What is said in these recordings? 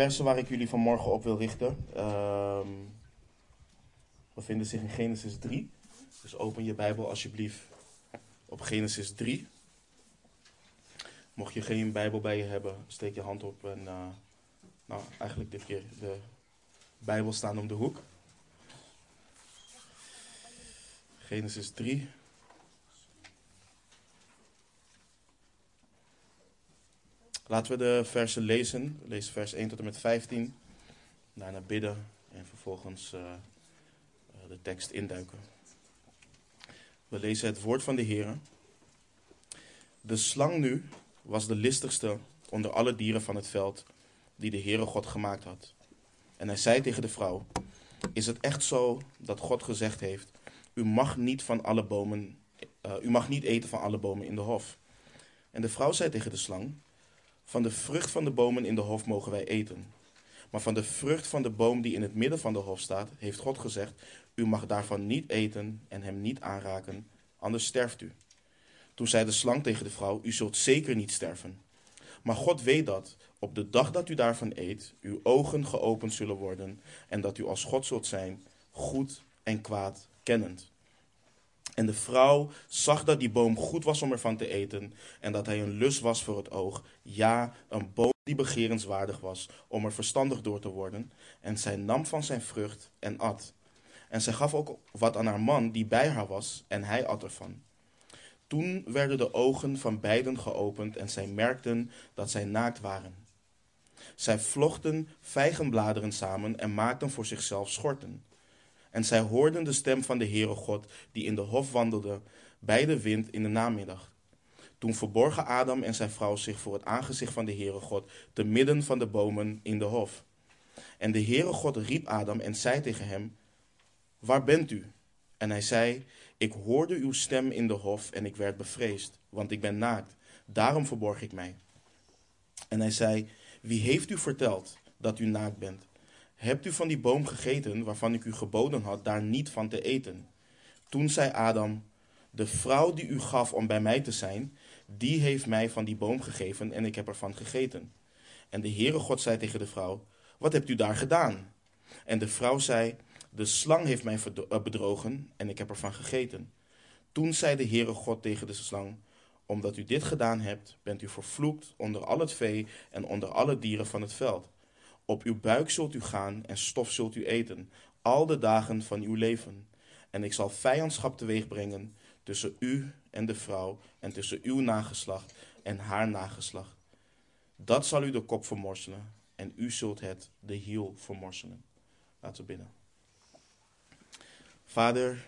versen waar ik jullie vanmorgen op wil richten ehm, bevinden zich in Genesis 3. Dus open je Bijbel alsjeblieft op Genesis 3. Mocht je geen Bijbel bij je hebben, steek je hand op en uh, nou, eigenlijk dit keer de Bijbel staan om de hoek. Genesis 3. Laten we de versen lezen. Lees vers 1 tot en met 15. Daarna bidden en vervolgens uh, de tekst induiken. We lezen het woord van de Heer. De slang nu was de listigste onder alle dieren van het veld die de Heere God gemaakt had. En hij zei tegen de vrouw: Is het echt zo dat God gezegd heeft: U mag niet van alle bomen, uh, u mag niet eten van alle bomen in de hof? En de vrouw zei tegen de slang: van de vrucht van de bomen in de hof mogen wij eten. Maar van de vrucht van de boom die in het midden van de hof staat, heeft God gezegd: U mag daarvan niet eten en hem niet aanraken, anders sterft u. Toen zei de slang tegen de vrouw: U zult zeker niet sterven. Maar God weet dat op de dag dat u daarvan eet, uw ogen geopend zullen worden en dat u als God zult zijn, goed en kwaad kennend. En de vrouw zag dat die boom goed was om ervan te eten en dat hij een lust was voor het oog. Ja, een boom die begerenswaardig was om er verstandig door te worden. En zij nam van zijn vrucht en at. En zij gaf ook wat aan haar man die bij haar was en hij at ervan. Toen werden de ogen van beiden geopend en zij merkten dat zij naakt waren. Zij vlochten vijgenbladeren samen en maakten voor zichzelf schorten. En zij hoorden de stem van de Heere God, die in de hof wandelde, bij de wind in de namiddag. Toen verborgen Adam en zijn vrouw zich voor het aangezicht van de Heere God, te midden van de bomen in de hof. En de Heere God riep Adam en zei tegen hem, Waar bent u? En hij zei, Ik hoorde uw stem in de hof en ik werd bevreesd, want ik ben naakt. Daarom verborg ik mij. En hij zei, Wie heeft u verteld dat u naakt bent? Hebt u van die boom gegeten waarvan ik u geboden had daar niet van te eten? Toen zei Adam, de vrouw die u gaf om bij mij te zijn, die heeft mij van die boom gegeven en ik heb ervan gegeten. En de Heere God zei tegen de vrouw, wat hebt u daar gedaan? En de vrouw zei, de slang heeft mij eh, bedrogen en ik heb ervan gegeten. Toen zei de Heere God tegen de slang, omdat u dit gedaan hebt, bent u vervloekt onder al het vee en onder alle dieren van het veld. Op uw buik zult u gaan en stof zult u eten, al de dagen van uw leven. En ik zal vijandschap teweeg brengen tussen u en de vrouw, en tussen uw nageslacht en haar nageslacht. Dat zal u de kop vermorselen, en u zult het de hiel vermorselen. Laten we bidden. Vader,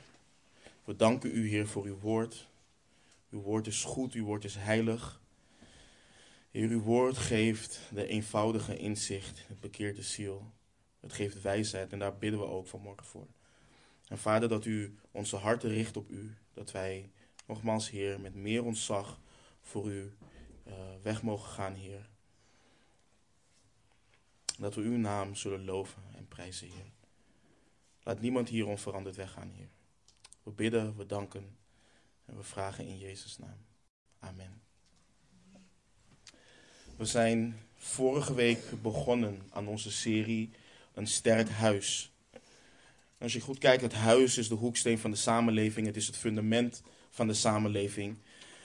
we danken u, Heer, voor uw woord. Uw woord is goed, uw woord is heilig. Heer, uw woord geeft de eenvoudige inzicht, het bekeert de ziel. Het geeft wijsheid en daar bidden we ook vanmorgen voor. En vader, dat u onze harten richt op u. Dat wij, nogmaals, Heer, met meer ontzag voor u uh, weg mogen gaan, Heer. Dat we uw naam zullen loven en prijzen, Heer. Laat niemand hier onveranderd weggaan, Heer. We bidden, we danken en we vragen in Jezus' naam. Amen. We zijn vorige week begonnen aan onze serie Een sterk huis. Als je goed kijkt, het huis is de hoeksteen van de samenleving. Het is het fundament van de samenleving.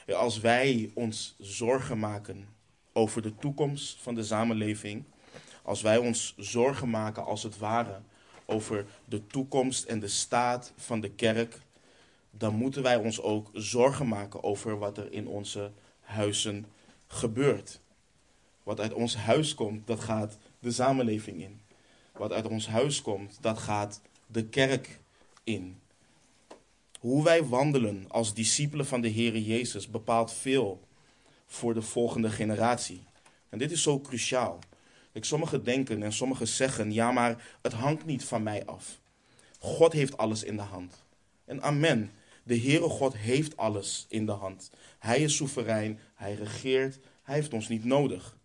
Als wij ons zorgen maken over de toekomst van de samenleving, als wij ons zorgen maken als het ware over de toekomst en de staat van de kerk, dan moeten wij ons ook zorgen maken over wat er in onze huizen gebeurt. Wat uit ons huis komt, dat gaat de samenleving in. Wat uit ons huis komt, dat gaat de kerk in. Hoe wij wandelen als discipelen van de Heer Jezus bepaalt veel voor de volgende generatie. En dit is zo cruciaal. Ik, sommigen denken en sommigen zeggen, ja maar het hangt niet van mij af. God heeft alles in de hand. En amen. De Heere God heeft alles in de hand. Hij is soeverein, hij regeert, hij heeft ons niet nodig.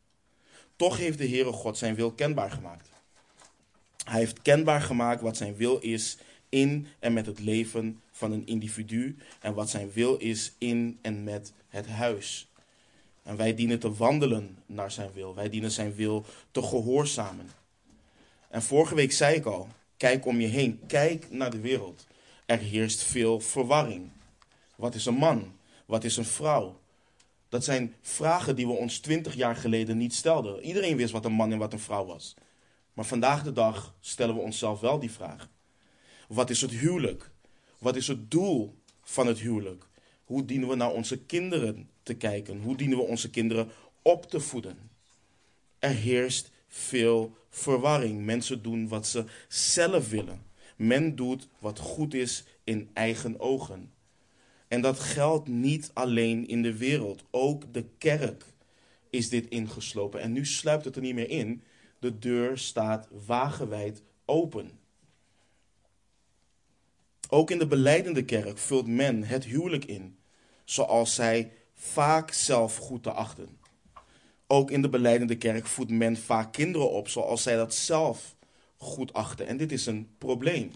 Toch heeft de Heere God zijn wil kenbaar gemaakt. Hij heeft kenbaar gemaakt wat zijn wil is in en met het leven van een individu en wat zijn wil is in en met het huis. En wij dienen te wandelen naar zijn wil. Wij dienen zijn wil te gehoorzamen. En vorige week zei ik al, kijk om je heen, kijk naar de wereld. Er heerst veel verwarring. Wat is een man? Wat is een vrouw? Dat zijn vragen die we ons twintig jaar geleden niet stelden. Iedereen wist wat een man en wat een vrouw was. Maar vandaag de dag stellen we onszelf wel die vraag. Wat is het huwelijk? Wat is het doel van het huwelijk? Hoe dienen we naar onze kinderen te kijken? Hoe dienen we onze kinderen op te voeden? Er heerst veel verwarring. Mensen doen wat ze zelf willen. Men doet wat goed is in eigen ogen. En dat geldt niet alleen in de wereld. Ook de kerk is dit ingeslopen. En nu sluipt het er niet meer in. De deur staat wagenwijd open. Ook in de beleidende kerk vult men het huwelijk in, zoals zij vaak zelf goed te achten. Ook in de beleidende kerk voedt men vaak kinderen op, zoals zij dat zelf goed achten. En dit is een probleem.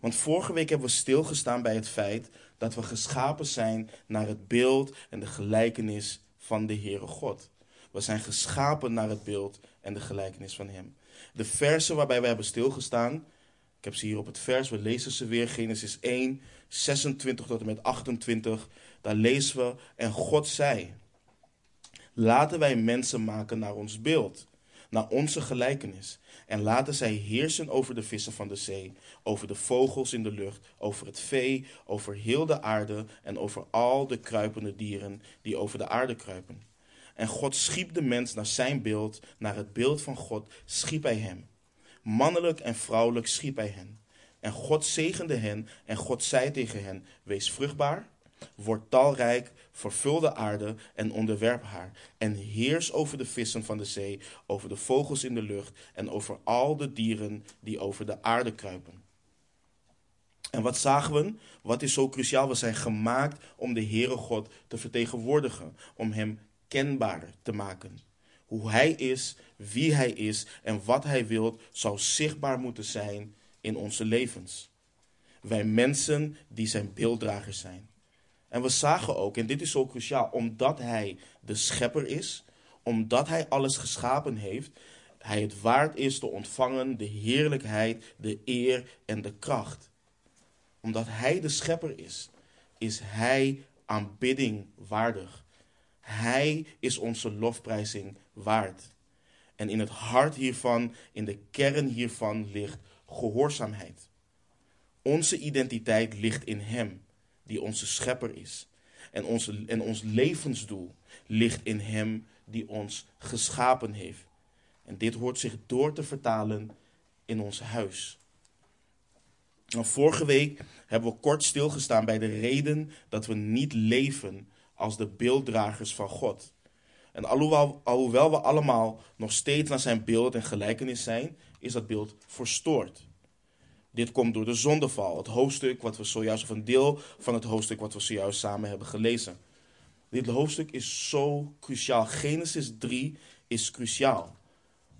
Want vorige week hebben we stilgestaan bij het feit dat we geschapen zijn naar het beeld en de gelijkenis van de Heere God. We zijn geschapen naar het beeld en de gelijkenis van Hem. De versen waarbij we hebben stilgestaan, ik heb ze hier op het vers, we lezen ze weer, Genesis 1, 26 tot en met 28. Daar lezen we, en God zei, laten wij mensen maken naar ons beeld, naar onze gelijkenis. En laten zij heersen over de vissen van de zee, over de vogels in de lucht, over het vee, over heel de aarde en over al de kruipende dieren die over de aarde kruipen. En God schiep de mens naar zijn beeld, naar het beeld van God schiep hij hem. Mannelijk en vrouwelijk schiep hij hen. En God zegende hen en God zei tegen hen, wees vruchtbaar, word talrijk, vervul de aarde en onderwerp haar. En heers over de vissen van de zee, over de vogels in de lucht en over al de dieren die over de aarde kruipen. En wat zagen we? Wat is zo cruciaal? We zijn gemaakt om de Heere God te vertegenwoordigen, om Hem kenbaar te maken. Hoe Hij is, wie Hij is en wat Hij wil, zou zichtbaar moeten zijn in onze levens. Wij mensen die Zijn beelddragers zijn. En we zagen ook, en dit is zo cruciaal, omdat Hij de schepper is, omdat Hij alles geschapen heeft, Hij het waard is te ontvangen de heerlijkheid, de eer en de kracht. Omdat Hij de schepper is, is Hij aanbidding waardig. Hij is onze lofprijzing waard. En in het hart hiervan, in de kern hiervan ligt gehoorzaamheid. Onze identiteit ligt in Hem, die onze schepper is. En, onze, en ons levensdoel ligt in Hem, die ons geschapen heeft. En dit hoort zich door te vertalen in ons huis. Nou, vorige week hebben we kort stilgestaan bij de reden dat we niet leven als de beelddragers van God. En alhoewel, alhoewel we allemaal nog steeds naar zijn beeld en gelijkenis zijn, is dat beeld verstoord. Dit komt door de zondeval, het hoofdstuk wat we zojuist, of een deel van het hoofdstuk wat we zojuist samen hebben gelezen. Dit hoofdstuk is zo cruciaal. Genesis 3 is cruciaal.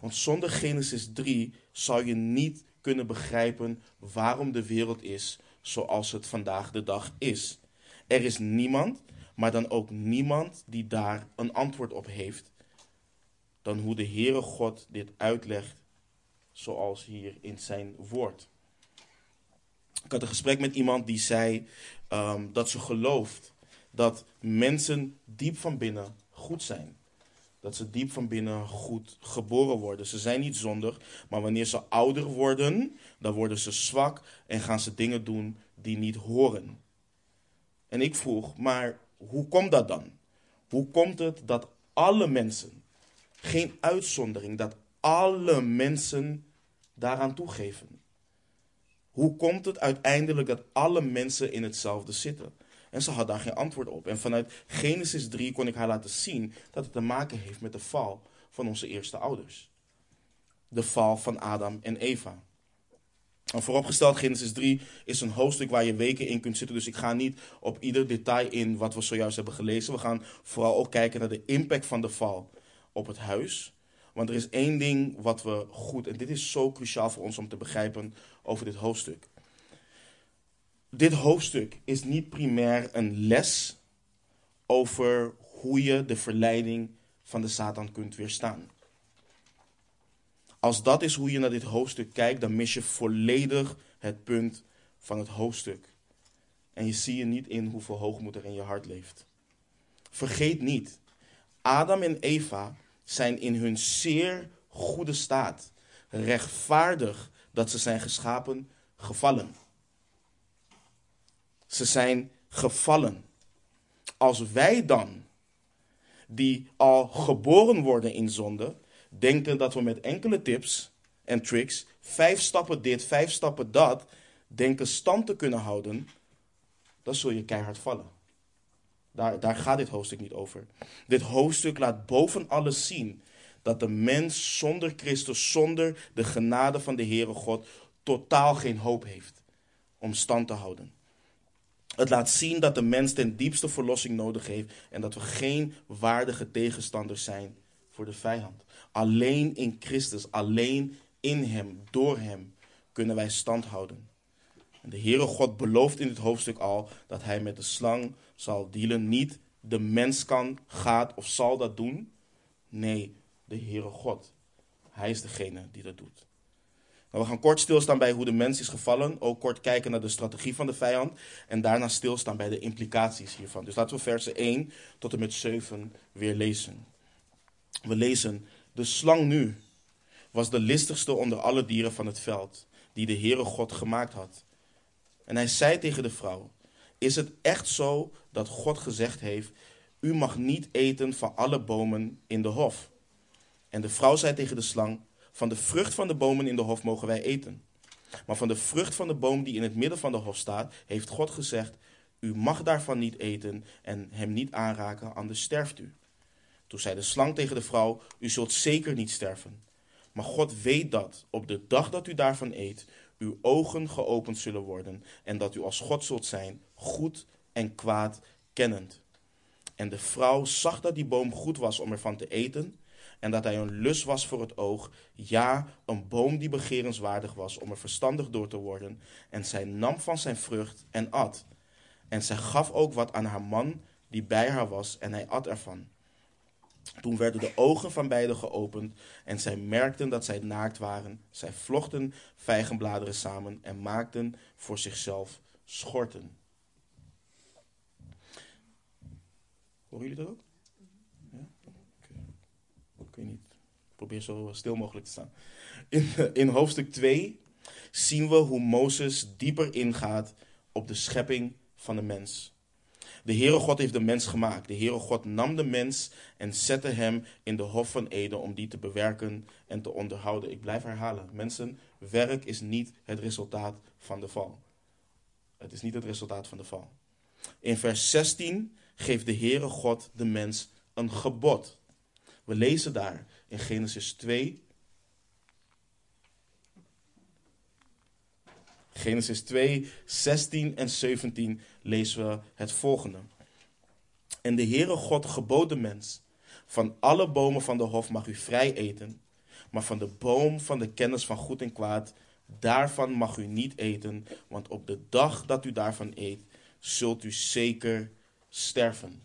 Want zonder Genesis 3 zou je niet kunnen begrijpen waarom de wereld is zoals het vandaag de dag is. Er is niemand maar dan ook niemand die daar een antwoord op heeft, dan hoe de Heere God dit uitlegt, zoals hier in zijn woord. Ik had een gesprek met iemand die zei um, dat ze gelooft dat mensen diep van binnen goed zijn. Dat ze diep van binnen goed geboren worden. Ze zijn niet zondig, maar wanneer ze ouder worden, dan worden ze zwak en gaan ze dingen doen die niet horen. En ik vroeg, maar hoe komt dat dan? Hoe komt het dat alle mensen, geen uitzondering, dat alle mensen daaraan toegeven? Hoe komt het uiteindelijk dat alle mensen in hetzelfde zitten? En ze had daar geen antwoord op. En vanuit Genesis 3 kon ik haar laten zien dat het te maken heeft met de val van onze eerste ouders. De val van Adam en Eva. En vooropgesteld, Genesis 3 is een hoofdstuk waar je weken in kunt zitten. Dus ik ga niet op ieder detail in wat we zojuist hebben gelezen. We gaan vooral ook kijken naar de impact van de val op het huis. Want er is één ding wat we goed, en dit is zo cruciaal voor ons om te begrijpen over dit hoofdstuk. Dit hoofdstuk is niet primair een les over hoe je de verleiding van de Satan kunt weerstaan. Als dat is hoe je naar dit hoofdstuk kijkt, dan mis je volledig het punt van het hoofdstuk. En je ziet je niet in hoeveel hoogmoed er in je hart leeft. Vergeet niet, Adam en Eva zijn in hun zeer goede staat, rechtvaardig dat ze zijn geschapen, gevallen. Ze zijn gevallen. Als wij dan, die al geboren worden in zonde, denken dat we met enkele tips en tricks, vijf stappen dit, vijf stappen dat, denken stand te kunnen houden, dan zul je keihard vallen. Daar, daar gaat dit hoofdstuk niet over. Dit hoofdstuk laat boven alles zien dat de mens zonder Christus, zonder de genade van de Heere God, totaal geen hoop heeft om stand te houden. Het laat zien dat de mens ten diepste verlossing nodig heeft en dat we geen waardige tegenstanders zijn voor de vijand. Alleen in Christus, alleen in Hem, door Hem, kunnen wij stand houden. De Heere God belooft in dit hoofdstuk al dat Hij met de slang zal dealen. Niet de mens kan, gaat of zal dat doen. Nee, de Heere God. Hij is degene die dat doet. Nou, we gaan kort stilstaan bij hoe de mens is gevallen. Ook kort kijken naar de strategie van de vijand. En daarna stilstaan bij de implicaties hiervan. Dus laten we versen 1 tot en met 7 weer lezen. We lezen: De slang nu was de listigste onder alle dieren van het veld, die de Heere God gemaakt had. En hij zei tegen de vrouw: Is het echt zo dat God gezegd heeft: U mag niet eten van alle bomen in de hof? En de vrouw zei tegen de slang: Van de vrucht van de bomen in de hof mogen wij eten. Maar van de vrucht van de boom die in het midden van de hof staat, heeft God gezegd: U mag daarvan niet eten en hem niet aanraken, anders sterft u. Toen zei de slang tegen de vrouw: U zult zeker niet sterven. Maar God weet dat op de dag dat u daarvan eet, uw ogen geopend zullen worden en dat u als God zult zijn, goed en kwaad kennend. En de vrouw zag dat die boom goed was om ervan te eten en dat hij een lus was voor het oog, ja, een boom die begerenswaardig was om er verstandig door te worden. En zij nam van zijn vrucht en at. En zij gaf ook wat aan haar man die bij haar was en hij at ervan. Toen werden de ogen van beiden geopend en zij merkten dat zij naakt waren. Zij vlochten vijgenbladeren samen en maakten voor zichzelf schorten. Horen jullie dat ook? Ja? Ik weet niet. Ik probeer zo stil mogelijk te staan. In, in hoofdstuk 2 zien we hoe Mozes dieper ingaat op de schepping van de mens. De Heere God heeft de mens gemaakt. De Heere God nam de mens en zette hem in de hof van Eden om die te bewerken en te onderhouden. Ik blijf herhalen. Mensen, werk is niet het resultaat van de val. Het is niet het resultaat van de val. In vers 16 geeft de Heere God de mens een gebod. We lezen daar in Genesis 2. Genesis 2, 16 en 17 lezen we het volgende. En de Heere God gebood de mens: Van alle bomen van de hof mag u vrij eten, maar van de boom van de kennis van goed en kwaad, daarvan mag u niet eten, want op de dag dat u daarvan eet, zult u zeker sterven.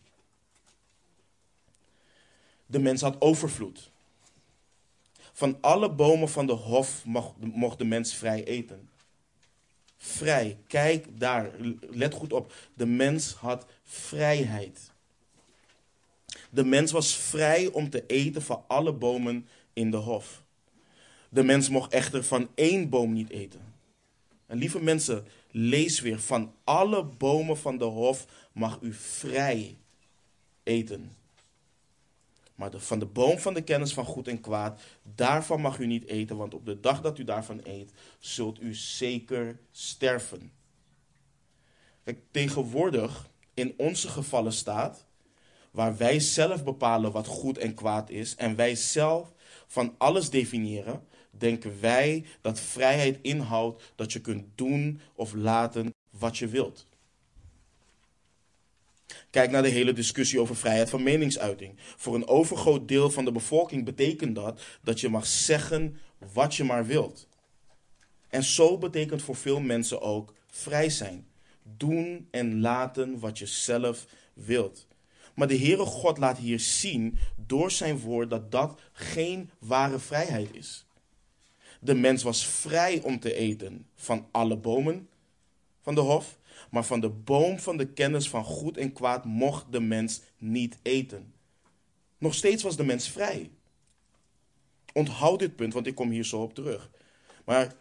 De mens had overvloed. Van alle bomen van de hof mocht de mens vrij eten vrij. Kijk daar, let goed op. De mens had vrijheid. De mens was vrij om te eten van alle bomen in de hof. De mens mocht echter van één boom niet eten. En lieve mensen, lees weer: van alle bomen van de hof mag u vrij eten. Maar van de boom van de kennis van goed en kwaad, daarvan mag u niet eten, want op de dag dat u daarvan eet, zult u zeker sterven. Tegenwoordig in onze gevallen staat, waar wij zelf bepalen wat goed en kwaad is en wij zelf van alles definiëren, denken wij dat vrijheid inhoudt dat je kunt doen of laten wat je wilt. Kijk naar de hele discussie over vrijheid van meningsuiting. Voor een overgroot deel van de bevolking betekent dat dat je mag zeggen wat je maar wilt. En zo betekent voor veel mensen ook vrij zijn. Doen en laten wat je zelf wilt. Maar de Heere God laat hier zien door zijn woord dat dat geen ware vrijheid is. De mens was vrij om te eten van alle bomen van de hof, maar van de boom van de kennis van goed en kwaad mocht de mens niet eten. Nog steeds was de mens vrij. Onthoud dit punt, want ik kom hier zo op terug. Maar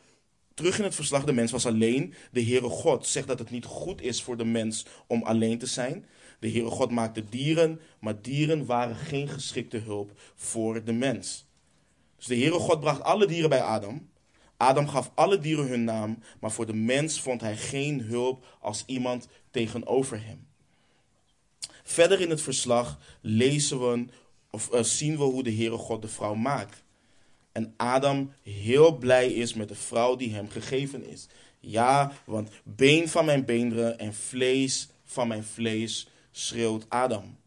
terug in het verslag, de mens was alleen. De Heere God zegt dat het niet goed is voor de mens om alleen te zijn. De Heere God maakte dieren, maar dieren waren geen geschikte hulp voor de mens. Dus de Heere God bracht alle dieren bij Adam. Adam gaf alle dieren hun naam, maar voor de mens vond hij geen hulp als iemand tegenover hem. Verder in het verslag lezen we of uh, zien we hoe de Heere God de vrouw maakt. En Adam heel blij is met de vrouw die hem gegeven is. Ja, want been van mijn beenderen en vlees van mijn vlees, schreeuwt Adam.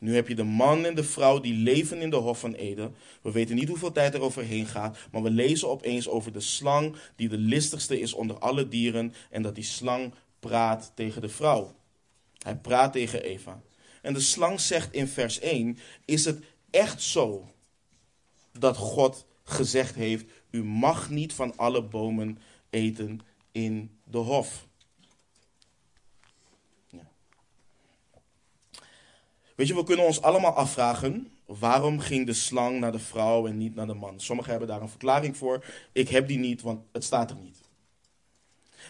Nu heb je de man en de vrouw die leven in de Hof van Eden. We weten niet hoeveel tijd er overheen gaat, maar we lezen opeens over de slang die de listigste is onder alle dieren en dat die slang praat tegen de vrouw. Hij praat tegen Eva. En de slang zegt in vers 1: Is het echt zo dat God gezegd heeft: U mag niet van alle bomen eten in de hof? Weet je, we kunnen ons allemaal afvragen. Waarom ging de slang naar de vrouw en niet naar de man? Sommigen hebben daar een verklaring voor. Ik heb die niet, want het staat er niet.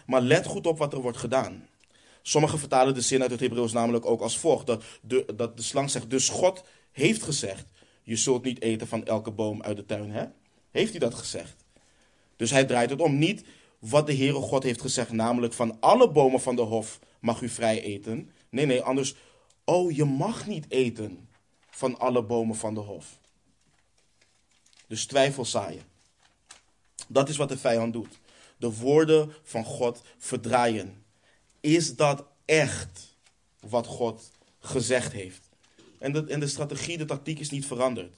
Maar let goed op wat er wordt gedaan. Sommigen vertalen de zin uit het Hebreeuws namelijk ook als volgt: dat de, dat de slang zegt, dus God heeft gezegd: Je zult niet eten van elke boom uit de tuin. Hè? Heeft hij dat gezegd? Dus hij draait het om. Niet wat de Heere God heeft gezegd, namelijk van alle bomen van de hof mag u vrij eten. Nee, nee, anders Oh, je mag niet eten van alle bomen van de hof. Dus twijfel zaaien. Dat is wat de vijand doet. De woorden van God verdraaien. Is dat echt wat God gezegd heeft? En de, en de strategie, de tactiek is niet veranderd.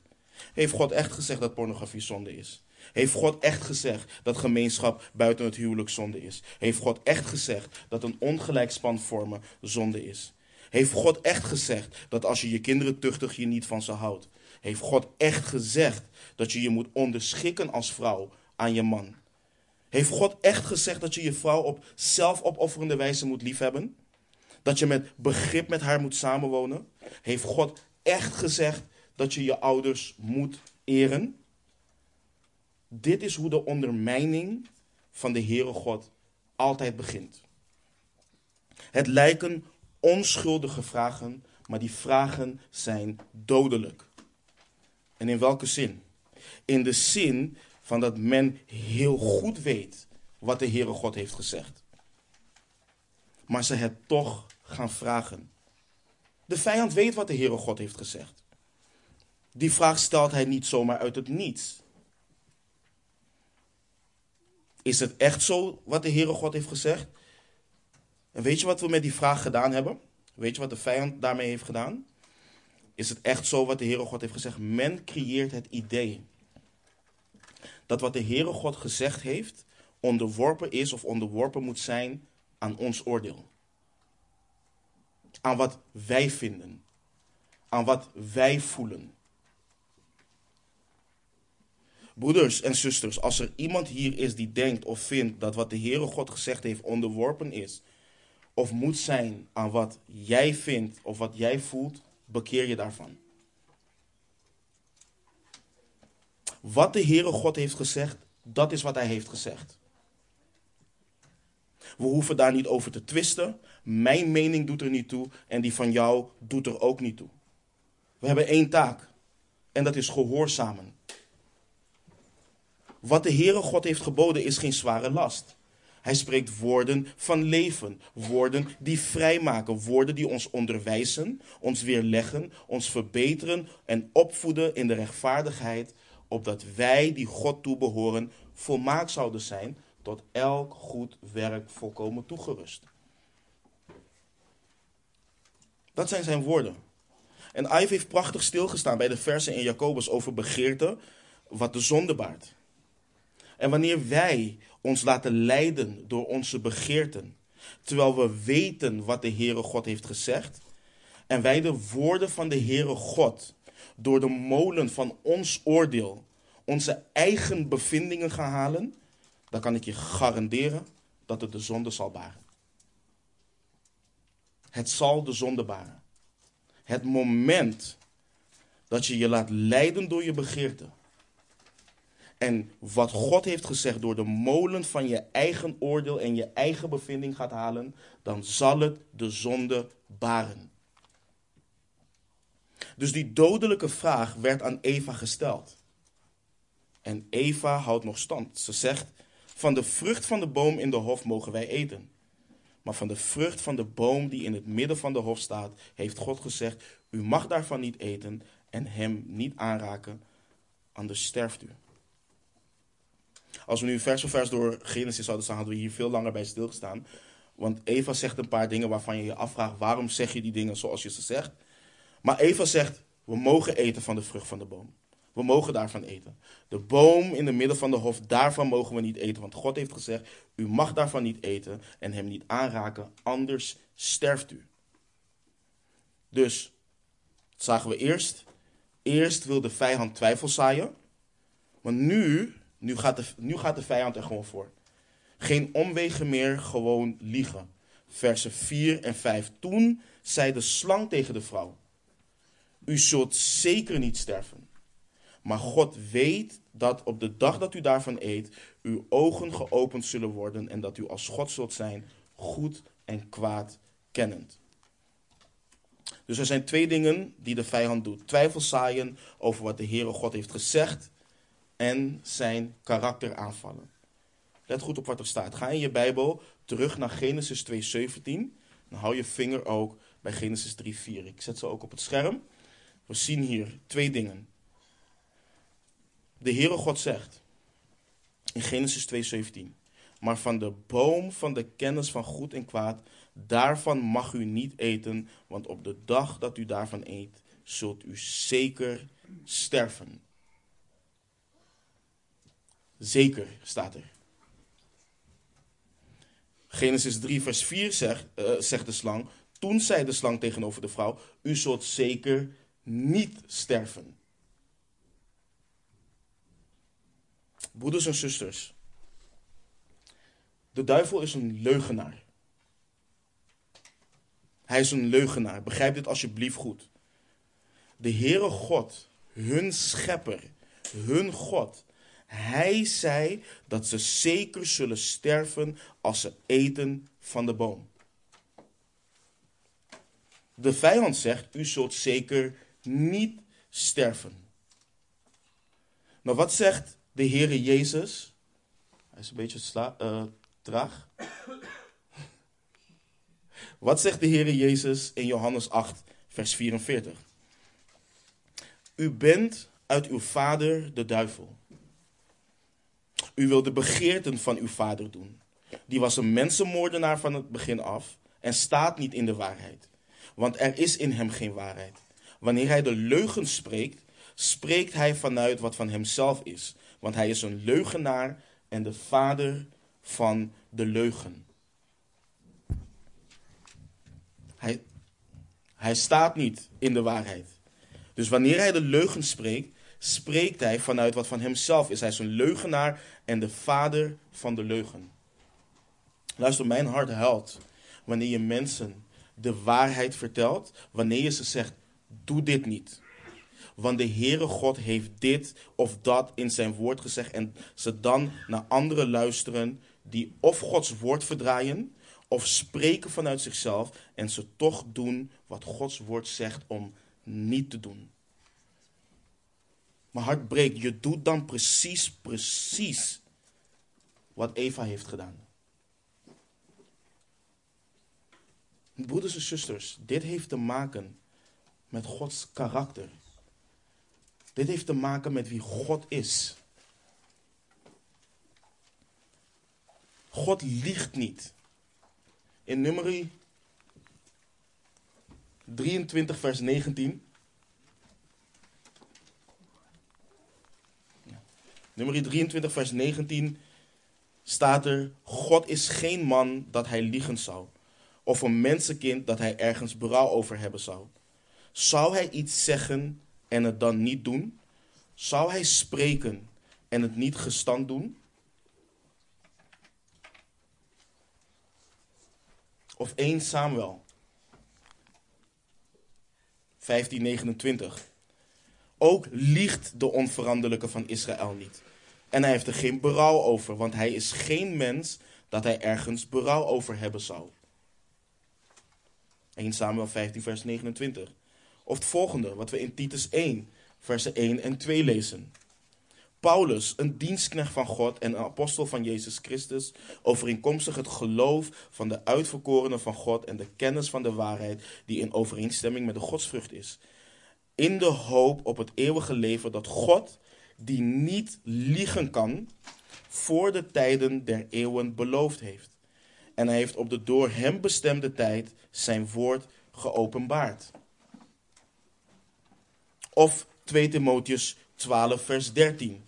Heeft God echt gezegd dat pornografie zonde is? Heeft God echt gezegd dat gemeenschap buiten het huwelijk zonde is? Heeft God echt gezegd dat een ongelijk span vormen zonde is? Heeft God echt gezegd dat als je je kinderen tuchtig je niet van ze houdt? Heeft God echt gezegd dat je je moet onderschikken als vrouw aan je man? Heeft God echt gezegd dat je je vrouw op zelfopofferende wijze moet liefhebben? Dat je met begrip met haar moet samenwonen? Heeft God echt gezegd dat je je ouders moet eren? Dit is hoe de ondermijning van de Heere God altijd begint. Het lijken onschuldige vragen, maar die vragen zijn dodelijk. En in welke zin? In de zin van dat men heel goed weet wat de Heere God heeft gezegd. Maar ze het toch gaan vragen. De vijand weet wat de Heere God heeft gezegd. Die vraag stelt hij niet zomaar uit het niets. Is het echt zo wat de Heere God heeft gezegd? En weet je wat we met die vraag gedaan hebben? Weet je wat de vijand daarmee heeft gedaan? Is het echt zo wat de Heere God heeft gezegd? Men creëert het idee dat wat de Heere God gezegd heeft onderworpen is of onderworpen moet zijn aan ons oordeel. Aan wat wij vinden. Aan wat wij voelen. Broeders en zusters, als er iemand hier is die denkt of vindt dat wat de Heere God gezegd heeft onderworpen is of moet zijn aan wat jij vindt of wat jij voelt, bekeer je daarvan. Wat de Heere God heeft gezegd, dat is wat Hij heeft gezegd. We hoeven daar niet over te twisten. Mijn mening doet er niet toe en die van jou doet er ook niet toe. We hebben één taak en dat is gehoorzamen. Wat de Heere God heeft geboden is geen zware last. Hij spreekt woorden van leven, woorden die vrijmaken, woorden die ons onderwijzen, ons weerleggen, ons verbeteren en opvoeden in de rechtvaardigheid, opdat wij die God toebehoren volmaakt zouden zijn, tot elk goed werk volkomen toegerust. Dat zijn zijn woorden. En Ive heeft prachtig stilgestaan bij de versen in Jacobus over begeerte, wat de zonde baart. En wanneer wij ons laten leiden door onze begeerten, terwijl we weten wat de Heere God heeft gezegd, en wij de woorden van de Heere God door de molen van ons oordeel onze eigen bevindingen gaan halen, dan kan ik je garanderen dat het de zonde zal baren. Het zal de zonde baren. Het moment dat je je laat leiden door je begeerte. En wat God heeft gezegd door de molen van je eigen oordeel en je eigen bevinding gaat halen, dan zal het de zonde baren. Dus die dodelijke vraag werd aan Eva gesteld. En Eva houdt nog stand. Ze zegt: Van de vrucht van de boom in de hof mogen wij eten. Maar van de vrucht van de boom die in het midden van de hof staat, heeft God gezegd: U mag daarvan niet eten en hem niet aanraken, anders sterft u. Als we nu vers voor vers door Genesis zouden staan, hadden we hier veel langer bij stilgestaan. Want Eva zegt een paar dingen waarvan je je afvraagt: waarom zeg je die dingen zoals je ze zegt? Maar Eva zegt: We mogen eten van de vrucht van de boom. We mogen daarvan eten. De boom in het midden van de hof, daarvan mogen we niet eten. Want God heeft gezegd: U mag daarvan niet eten en hem niet aanraken, anders sterft u. Dus, zagen we eerst. Eerst wil de vijand twijfel zaaien. Maar nu, nu gaat, de, nu gaat de vijand er gewoon voor. Geen omwegen meer, gewoon liegen. Versen 4 en 5. Toen zei de slang tegen de vrouw: U zult zeker niet sterven. Maar God weet dat op de dag dat u daarvan eet, uw ogen geopend zullen worden en dat u als God zult zijn, goed en kwaad kennend. Dus er zijn twee dingen die de vijand doet: twijfel zaaien over wat de Heere God heeft gezegd en zijn karakter aanvallen. Let goed op wat er staat. Ga in je Bijbel terug naar Genesis 2:17. Dan hou je vinger ook bij Genesis 3:4. Ik zet ze ook op het scherm. We zien hier twee dingen de Heere God zegt in Genesis 2:17, maar van de boom van de kennis van goed en kwaad, daarvan mag u niet eten, want op de dag dat u daarvan eet, zult u zeker sterven. Zeker staat er. Genesis 3, vers 4 zegt, uh, zegt de slang. Toen zei de slang tegenover de vrouw: U zult zeker niet sterven. Broeders en zusters, de duivel is een leugenaar. Hij is een leugenaar. Begrijp dit alsjeblieft goed. De Heere God, hun schepper, hun God, hij zei dat ze zeker zullen sterven als ze eten van de boom. De vijand zegt, u zult zeker niet sterven. Nou, wat zegt de Heere Jezus. Hij is een beetje sla, uh, traag. Wat zegt de Heere Jezus in Johannes 8, vers 44? U bent uit uw vader de duivel. U wil de begeerten van uw vader doen. Die was een mensenmoordenaar van het begin af en staat niet in de waarheid. Want er is in hem geen waarheid. Wanneer hij de leugen spreekt, spreekt hij vanuit wat van hemzelf is want hij is een leugenaar en de vader van de leugen. Hij, hij staat niet in de waarheid. Dus wanneer hij de leugen spreekt, spreekt hij vanuit wat van hemzelf is. Hij is een leugenaar en de vader van de leugen. Luister, mijn hart huilt wanneer je mensen de waarheid vertelt, wanneer je ze zegt, doe dit niet. Want de Heere God heeft dit of dat in zijn woord gezegd. En ze dan naar anderen luisteren die of Gods woord verdraaien. Of spreken vanuit zichzelf. En ze toch doen wat Gods woord zegt om niet te doen. Mijn hart breekt. Je doet dan precies, precies wat Eva heeft gedaan. Broeders en zusters, dit heeft te maken met Gods karakter. Dit heeft te maken met wie God is. God liegt niet. In nummer 23, vers 19. Nummer 23, vers 19 staat er: God is geen man dat hij liegen zou, of een mensenkind dat hij ergens berouw over hebben zou. Zou hij iets zeggen en het dan niet doen? Zou hij spreken en het niet gestand doen? Of 1 Samuel 1529. Ook liegt de onveranderlijke van Israël niet. En hij heeft er geen berouw over, want hij is geen mens dat hij ergens berouw over hebben zou. 1 Samuel 15, vers 29. Of het volgende, wat we in Titus 1, versen 1 en 2 lezen. Paulus, een dienstknecht van God en een apostel van Jezus Christus, overeenkomstig het geloof van de uitverkorenen van God en de kennis van de waarheid die in overeenstemming met de godsvrucht is. In de hoop op het eeuwige leven dat God, die niet liegen kan, voor de tijden der eeuwen beloofd heeft. En hij heeft op de door hem bestemde tijd zijn woord geopenbaard. Of 2 Timotheus 12, vers 13.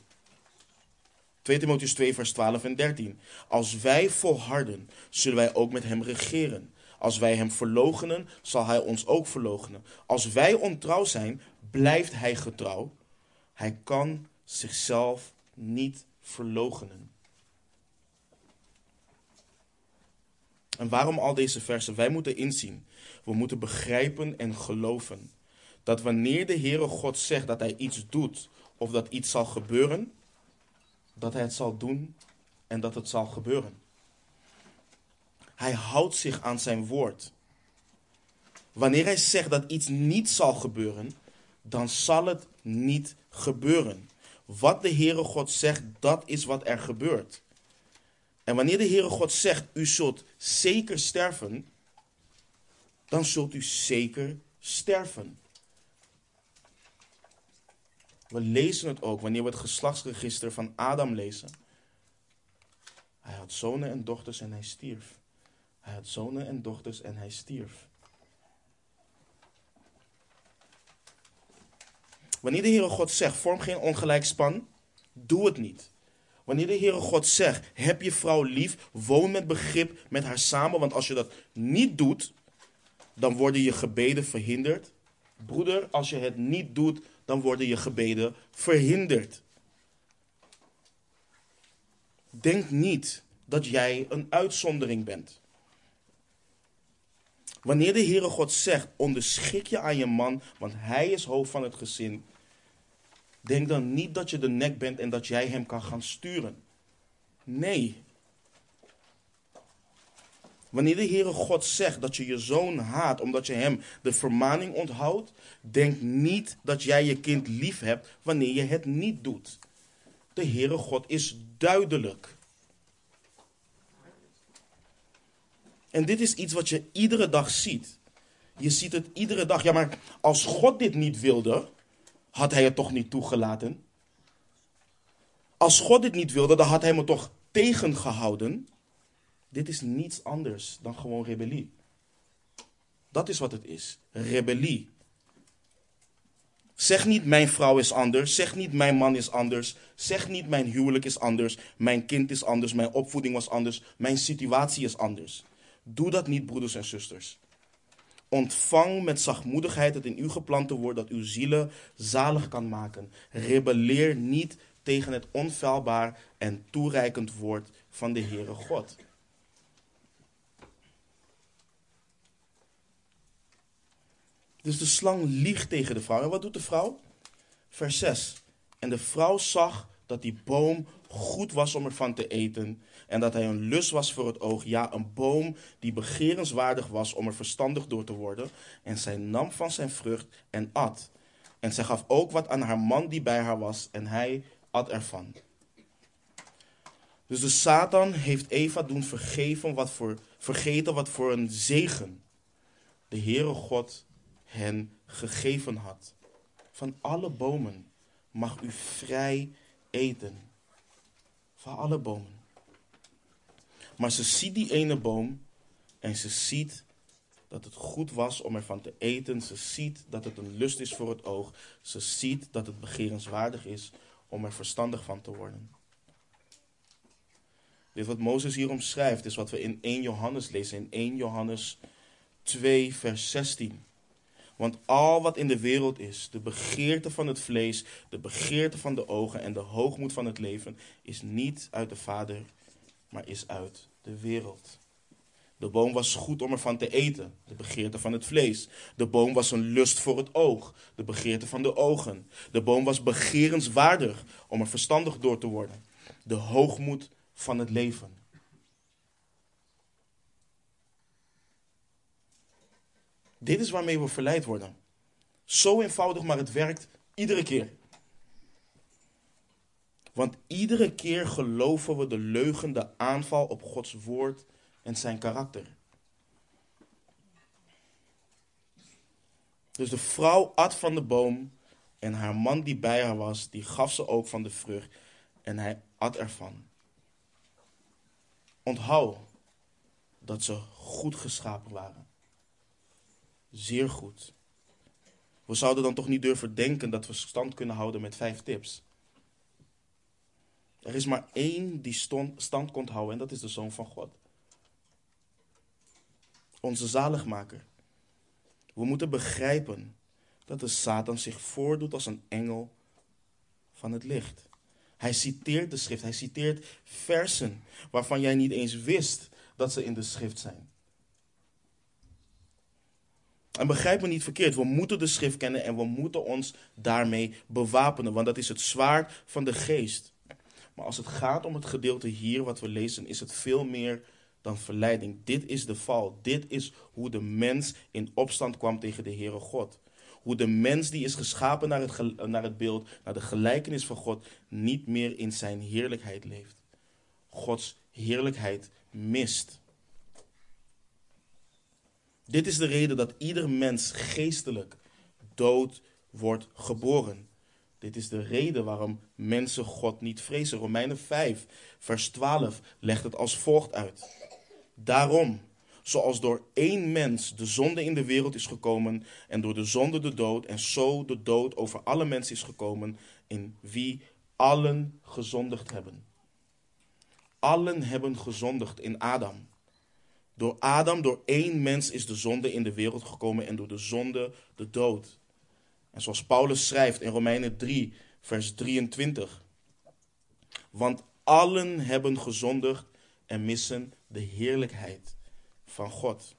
2 Timotheus 2, vers 12 en 13. Als wij volharden, zullen wij ook met hem regeren. Als wij hem verlogenen, zal hij ons ook verlogenen. Als wij ontrouw zijn, blijft hij getrouw. Hij kan zichzelf niet verlogenen. En waarom al deze versen? Wij moeten inzien. We moeten begrijpen en geloven. Dat wanneer de Heere God zegt dat hij iets doet of dat iets zal gebeuren, dat hij het zal doen en dat het zal gebeuren. Hij houdt zich aan zijn woord. Wanneer hij zegt dat iets niet zal gebeuren, dan zal het niet gebeuren. Wat de Heere God zegt, dat is wat er gebeurt. En wanneer de Heere God zegt, u zult zeker sterven, dan zult u zeker sterven. We lezen het ook wanneer we het geslachtsregister van Adam lezen. Hij had zonen en dochters en hij stierf. Hij had zonen en dochters en hij stierf. Wanneer de Heere God zegt, vorm geen ongelijk span, doe het niet. Wanneer de Heere God zegt, heb je vrouw lief, woon met begrip met haar samen, want als je dat niet doet, dan worden je gebeden verhinderd. Broeder, als je het niet doet, dan worden je gebeden verhinderd. Denk niet dat jij een uitzondering bent. Wanneer de Heere God zegt, onderschik je aan je man, want hij is hoofd van het gezin. Denk dan niet dat je de nek bent en dat jij hem kan gaan sturen. Nee. Wanneer de Heere God zegt dat je je zoon haat omdat je hem de vermaning onthoudt, denk niet dat jij je kind lief hebt wanneer je het niet doet. De Heere God is duidelijk. En dit is iets wat je iedere dag ziet. Je ziet het iedere dag. Ja, maar als God dit niet wilde, had hij het toch niet toegelaten? Als God dit niet wilde, dan had hij me toch tegengehouden? Dit is niets anders dan gewoon rebellie. Dat is wat het is. Rebellie. Zeg niet mijn vrouw is anders. Zeg niet mijn man is anders. Zeg niet mijn huwelijk is anders. Mijn kind is anders. Mijn opvoeding was anders. Mijn situatie is anders. Doe dat niet, broeders en zusters. Ontvang met zachtmoedigheid het in u geplante woord dat uw zielen zalig kan maken. Rebelleer niet tegen het onfeilbaar en toereikend woord van de Heere God. Dus de slang liegt tegen de vrouw. En wat doet de vrouw? Vers 6. En de vrouw zag dat die boom goed was om ervan te eten. En dat hij een lust was voor het oog. Ja, een boom die begerenswaardig was om er verstandig door te worden. En zij nam van zijn vrucht en at. En zij gaf ook wat aan haar man die bij haar was. En hij at ervan. Dus de Satan heeft Eva doen wat voor, vergeten wat voor een zegen de Heere God hen gegeven had. Van alle bomen mag u vrij eten. Van alle bomen. Maar ze ziet die ene boom en ze ziet dat het goed was om ervan te eten. Ze ziet dat het een lust is voor het oog. Ze ziet dat het begerenswaardig is om er verstandig van te worden. Dit wat Mozes hier omschrijft is wat we in 1 Johannes lezen. In 1 Johannes 2, vers 16. Want al wat in de wereld is, de begeerte van het vlees, de begeerte van de ogen en de hoogmoed van het leven, is niet uit de Vader, maar is uit de wereld. De boom was goed om ervan te eten, de begeerte van het vlees. De boom was een lust voor het oog, de begeerte van de ogen. De boom was begerenswaardig om er verstandig door te worden, de hoogmoed van het leven. Dit is waarmee we verleid worden. Zo eenvoudig, maar het werkt iedere keer. Want iedere keer geloven we de leugen, de aanval op Gods woord en zijn karakter. Dus de vrouw at van de boom en haar man die bij haar was, die gaf ze ook van de vrucht en hij at ervan. Onthoud dat ze goed geschapen waren. Zeer goed. We zouden dan toch niet durven denken dat we stand kunnen houden met vijf tips. Er is maar één die stand kon houden en dat is de Zoon van God. Onze zaligmaker. We moeten begrijpen dat de Satan zich voordoet als een engel van het licht. Hij citeert de schrift, hij citeert versen waarvan jij niet eens wist dat ze in de schrift zijn. En begrijp me niet verkeerd, we moeten de schrift kennen en we moeten ons daarmee bewapenen, want dat is het zwaard van de geest. Maar als het gaat om het gedeelte hier wat we lezen, is het veel meer dan verleiding. Dit is de val. Dit is hoe de mens in opstand kwam tegen de Heere God. Hoe de mens die is geschapen naar het, naar het beeld, naar de gelijkenis van God, niet meer in zijn heerlijkheid leeft. Gods heerlijkheid mist. Dit is de reden dat ieder mens geestelijk dood wordt geboren. Dit is de reden waarom mensen God niet vrezen. Romeinen 5, vers 12 legt het als volgt uit. Daarom, zoals door één mens de zonde in de wereld is gekomen en door de zonde de dood en zo de dood over alle mensen is gekomen, in wie allen gezondigd hebben. Allen hebben gezondigd in Adam. Door Adam, door één mens is de zonde in de wereld gekomen en door de zonde de dood. En zoals Paulus schrijft in Romeinen 3, vers 23. Want allen hebben gezondigd en missen de heerlijkheid van God.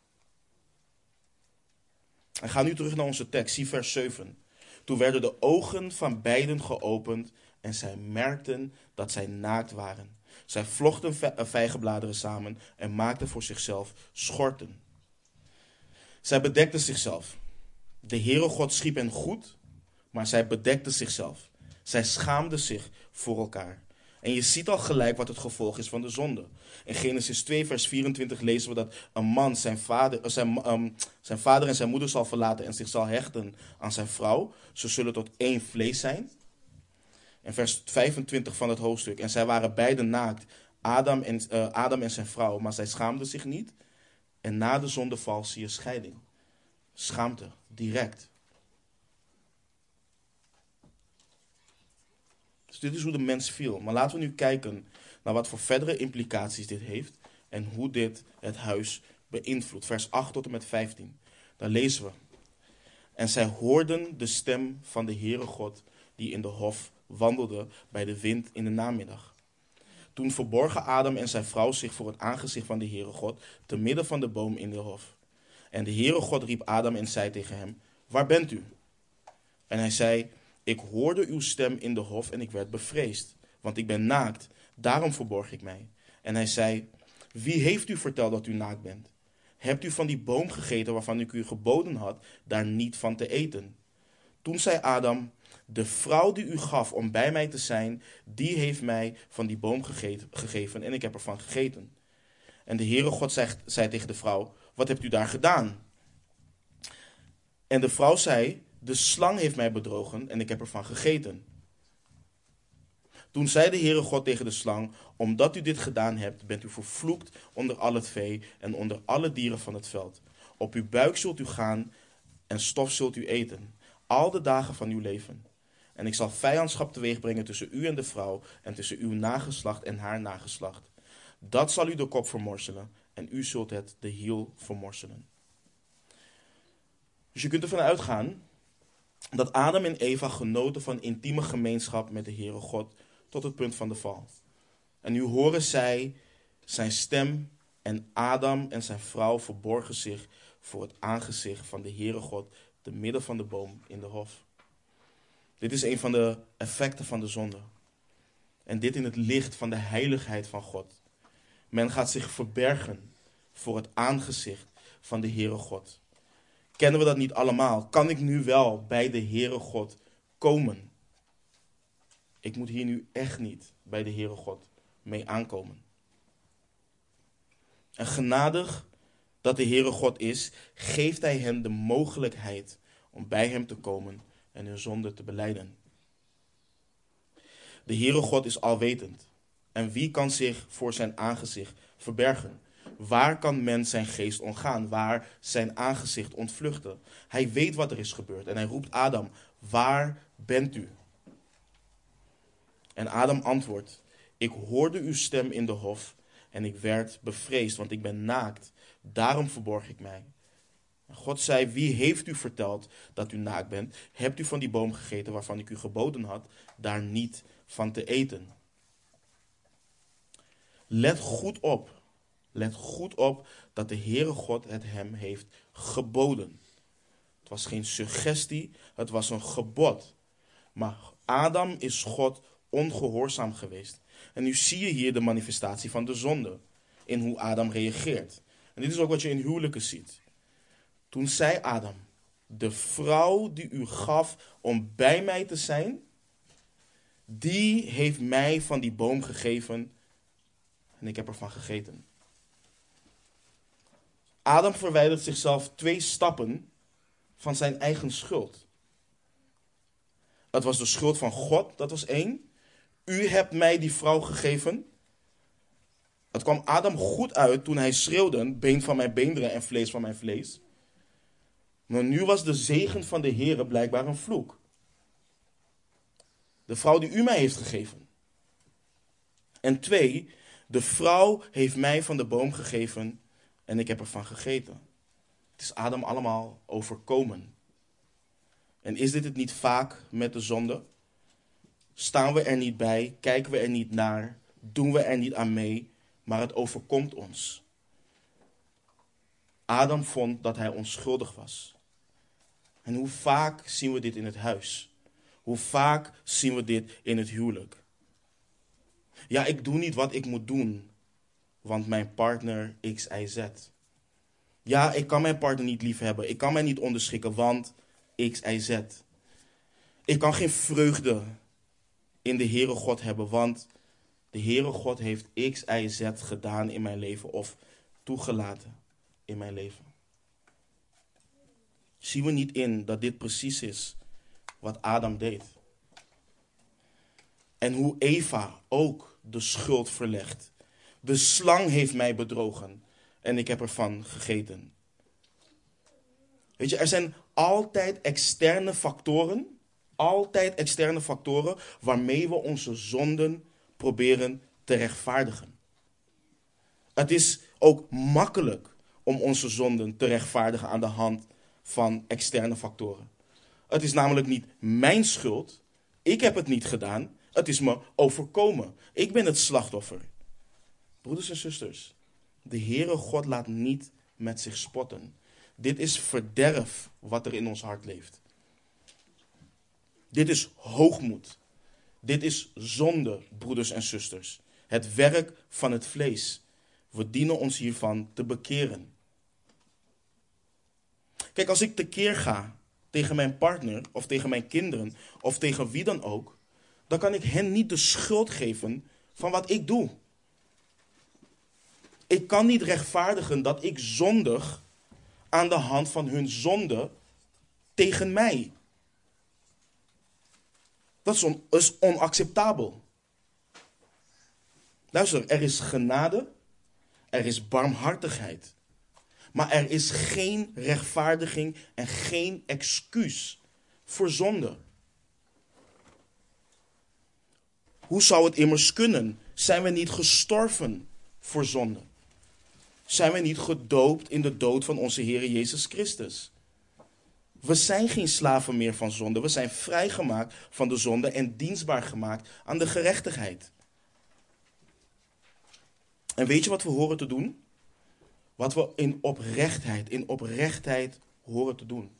En ga nu terug naar onze tekst, zie vers 7. Toen werden de ogen van beiden geopend en zij merkten dat zij naakt waren. Zij vlochten eh, vijgenbladeren samen en maakten voor zichzelf schorten. Zij bedekten zichzelf. De Heere God schiep hen goed, maar zij bedekten zichzelf. Zij schaamden zich voor elkaar. En je ziet al gelijk wat het gevolg is van de zonde. In Genesis 2, vers 24 lezen we dat een man zijn vader, eh, zijn, um, zijn vader en zijn moeder zal verlaten en zich zal hechten aan zijn vrouw. Ze zullen tot één vlees zijn. In vers 25 van het hoofdstuk. En zij waren beiden naakt, Adam en, uh, Adam en zijn vrouw, maar zij schaamden zich niet. En na de zondeval zie je scheiding. Schaamte, direct. Dus dit is hoe de mens viel. Maar laten we nu kijken naar wat voor verdere implicaties dit heeft en hoe dit het huis beïnvloedt. Vers 8 tot en met 15. Daar lezen we. En zij hoorden de stem van de Heere God die in de hof wandelde bij de wind in de namiddag. Toen verborgen Adam en zijn vrouw zich voor het aangezicht van de Heere God te midden van de boom in de hof. En de Heere God riep Adam en zei tegen hem: Waar bent u? En hij zei: Ik hoorde uw stem in de hof en ik werd bevreesd, want ik ben naakt, daarom verborg ik mij. En hij zei: Wie heeft u verteld dat u naakt bent? Hebt u van die boom gegeten waarvan ik u geboden had daar niet van te eten? Toen zei Adam: De vrouw die u gaf om bij mij te zijn, die heeft mij van die boom gegeven en ik heb ervan gegeten. En de Heere God zei, zei tegen de vrouw: Wat hebt u daar gedaan? En de vrouw zei: De slang heeft mij bedrogen en ik heb ervan gegeten. Toen zei de Heere God tegen de slang: Omdat u dit gedaan hebt, bent u vervloekt onder al het vee en onder alle dieren van het veld. Op uw buik zult u gaan en stof zult u eten, al de dagen van uw leven. En ik zal vijandschap teweeg brengen tussen u en de vrouw, en tussen uw nageslacht en haar nageslacht. Dat zal u de kop vermorselen, en u zult het de hiel vermorselen. Dus je kunt ervan uitgaan dat Adam en Eva genoten van intieme gemeenschap met de Heere God tot het punt van de val. En nu horen zij zijn stem en Adam en zijn vrouw verborgen zich voor het aangezicht van de Heere God te midden van de boom in de hof. Dit is een van de effecten van de zonde. En dit in het licht van de heiligheid van God. Men gaat zich verbergen voor het aangezicht van de Heere God. Kennen we dat niet allemaal? Kan ik nu wel bij de Heere God komen? Ik moet hier nu echt niet bij de Heere God mee aankomen. En genadig dat de Heere God is, geeft Hij hen de mogelijkheid om bij Hem te komen en hun zonde te beleiden. De Heere God is alwetend. En wie kan zich voor zijn aangezicht verbergen? Waar kan men zijn geest ontgaan? Waar zijn aangezicht ontvluchten? Hij weet wat er is gebeurd en hij roept Adam: Waar bent u? En Adam antwoordt: Ik hoorde uw stem in de hof en ik werd bevreesd, want ik ben naakt. Daarom verborg ik mij. God zei: Wie heeft u verteld dat u naakt bent? Hebt u van die boom gegeten waarvan ik u geboden had, daar niet van te eten? Let goed op. Let goed op dat de Heere God het hem heeft geboden. Het was geen suggestie, het was een gebod. Maar Adam is God ongehoorzaam geweest. En nu zie je hier de manifestatie van de zonde in hoe Adam reageert. En dit is ook wat je in huwelijken ziet. Toen zei Adam: De vrouw die u gaf om bij mij te zijn, die heeft mij van die boom gegeven en ik heb ervan gegeten. Adam verwijdert zichzelf twee stappen van zijn eigen schuld. Het was de schuld van God, dat was één. U hebt mij die vrouw gegeven. Het kwam Adam goed uit toen hij schreeuwde: been van mijn beenderen en vlees van mijn vlees. Maar nu was de zegen van de Heer blijkbaar een vloek. De vrouw die u mij heeft gegeven. En twee, de vrouw heeft mij van de boom gegeven en ik heb ervan gegeten. Het is Adam allemaal overkomen. En is dit het niet vaak met de zonde? Staan we er niet bij, kijken we er niet naar, doen we er niet aan mee, maar het overkomt ons. Adam vond dat hij onschuldig was. En hoe vaak zien we dit in het huis? Hoe vaak zien we dit in het huwelijk? Ja, ik doe niet wat ik moet doen, want mijn partner X, Y, Z. Ja, ik kan mijn partner niet lief hebben. Ik kan mij niet onderschikken, want X, Y, Z. Ik kan geen vreugde in de Heere God hebben, want de Heere God heeft X, Z gedaan in mijn leven of toegelaten in mijn leven. Zien we niet in dat dit precies is wat Adam deed? En hoe Eva ook de schuld verlegt. De slang heeft mij bedrogen en ik heb ervan gegeten. Weet je, er zijn altijd externe factoren, altijd externe factoren waarmee we onze zonden proberen te rechtvaardigen. Het is ook makkelijk om onze zonden te rechtvaardigen aan de hand van externe factoren. Het is namelijk niet mijn schuld. Ik heb het niet gedaan. Het is me overkomen. Ik ben het slachtoffer. Broeders en zusters, de Heere God laat niet met zich spotten. Dit is verderf wat er in ons hart leeft. Dit is hoogmoed. Dit is zonde, broeders en zusters. Het werk van het vlees. We dienen ons hiervan te bekeren. Kijk, als ik tekeer ga tegen mijn partner of tegen mijn kinderen of tegen wie dan ook, dan kan ik hen niet de schuld geven van wat ik doe. Ik kan niet rechtvaardigen dat ik zondig aan de hand van hun zonde tegen mij. Dat is, is onacceptabel. Luister, er is genade, er is barmhartigheid. Maar er is geen rechtvaardiging en geen excuus voor zonde. Hoe zou het immers kunnen? Zijn we niet gestorven voor zonde? Zijn we niet gedoopt in de dood van onze Heer Jezus Christus? We zijn geen slaven meer van zonde. We zijn vrijgemaakt van de zonde en dienstbaar gemaakt aan de gerechtigheid. En weet je wat we horen te doen? Wat we in oprechtheid, in oprechtheid horen te doen.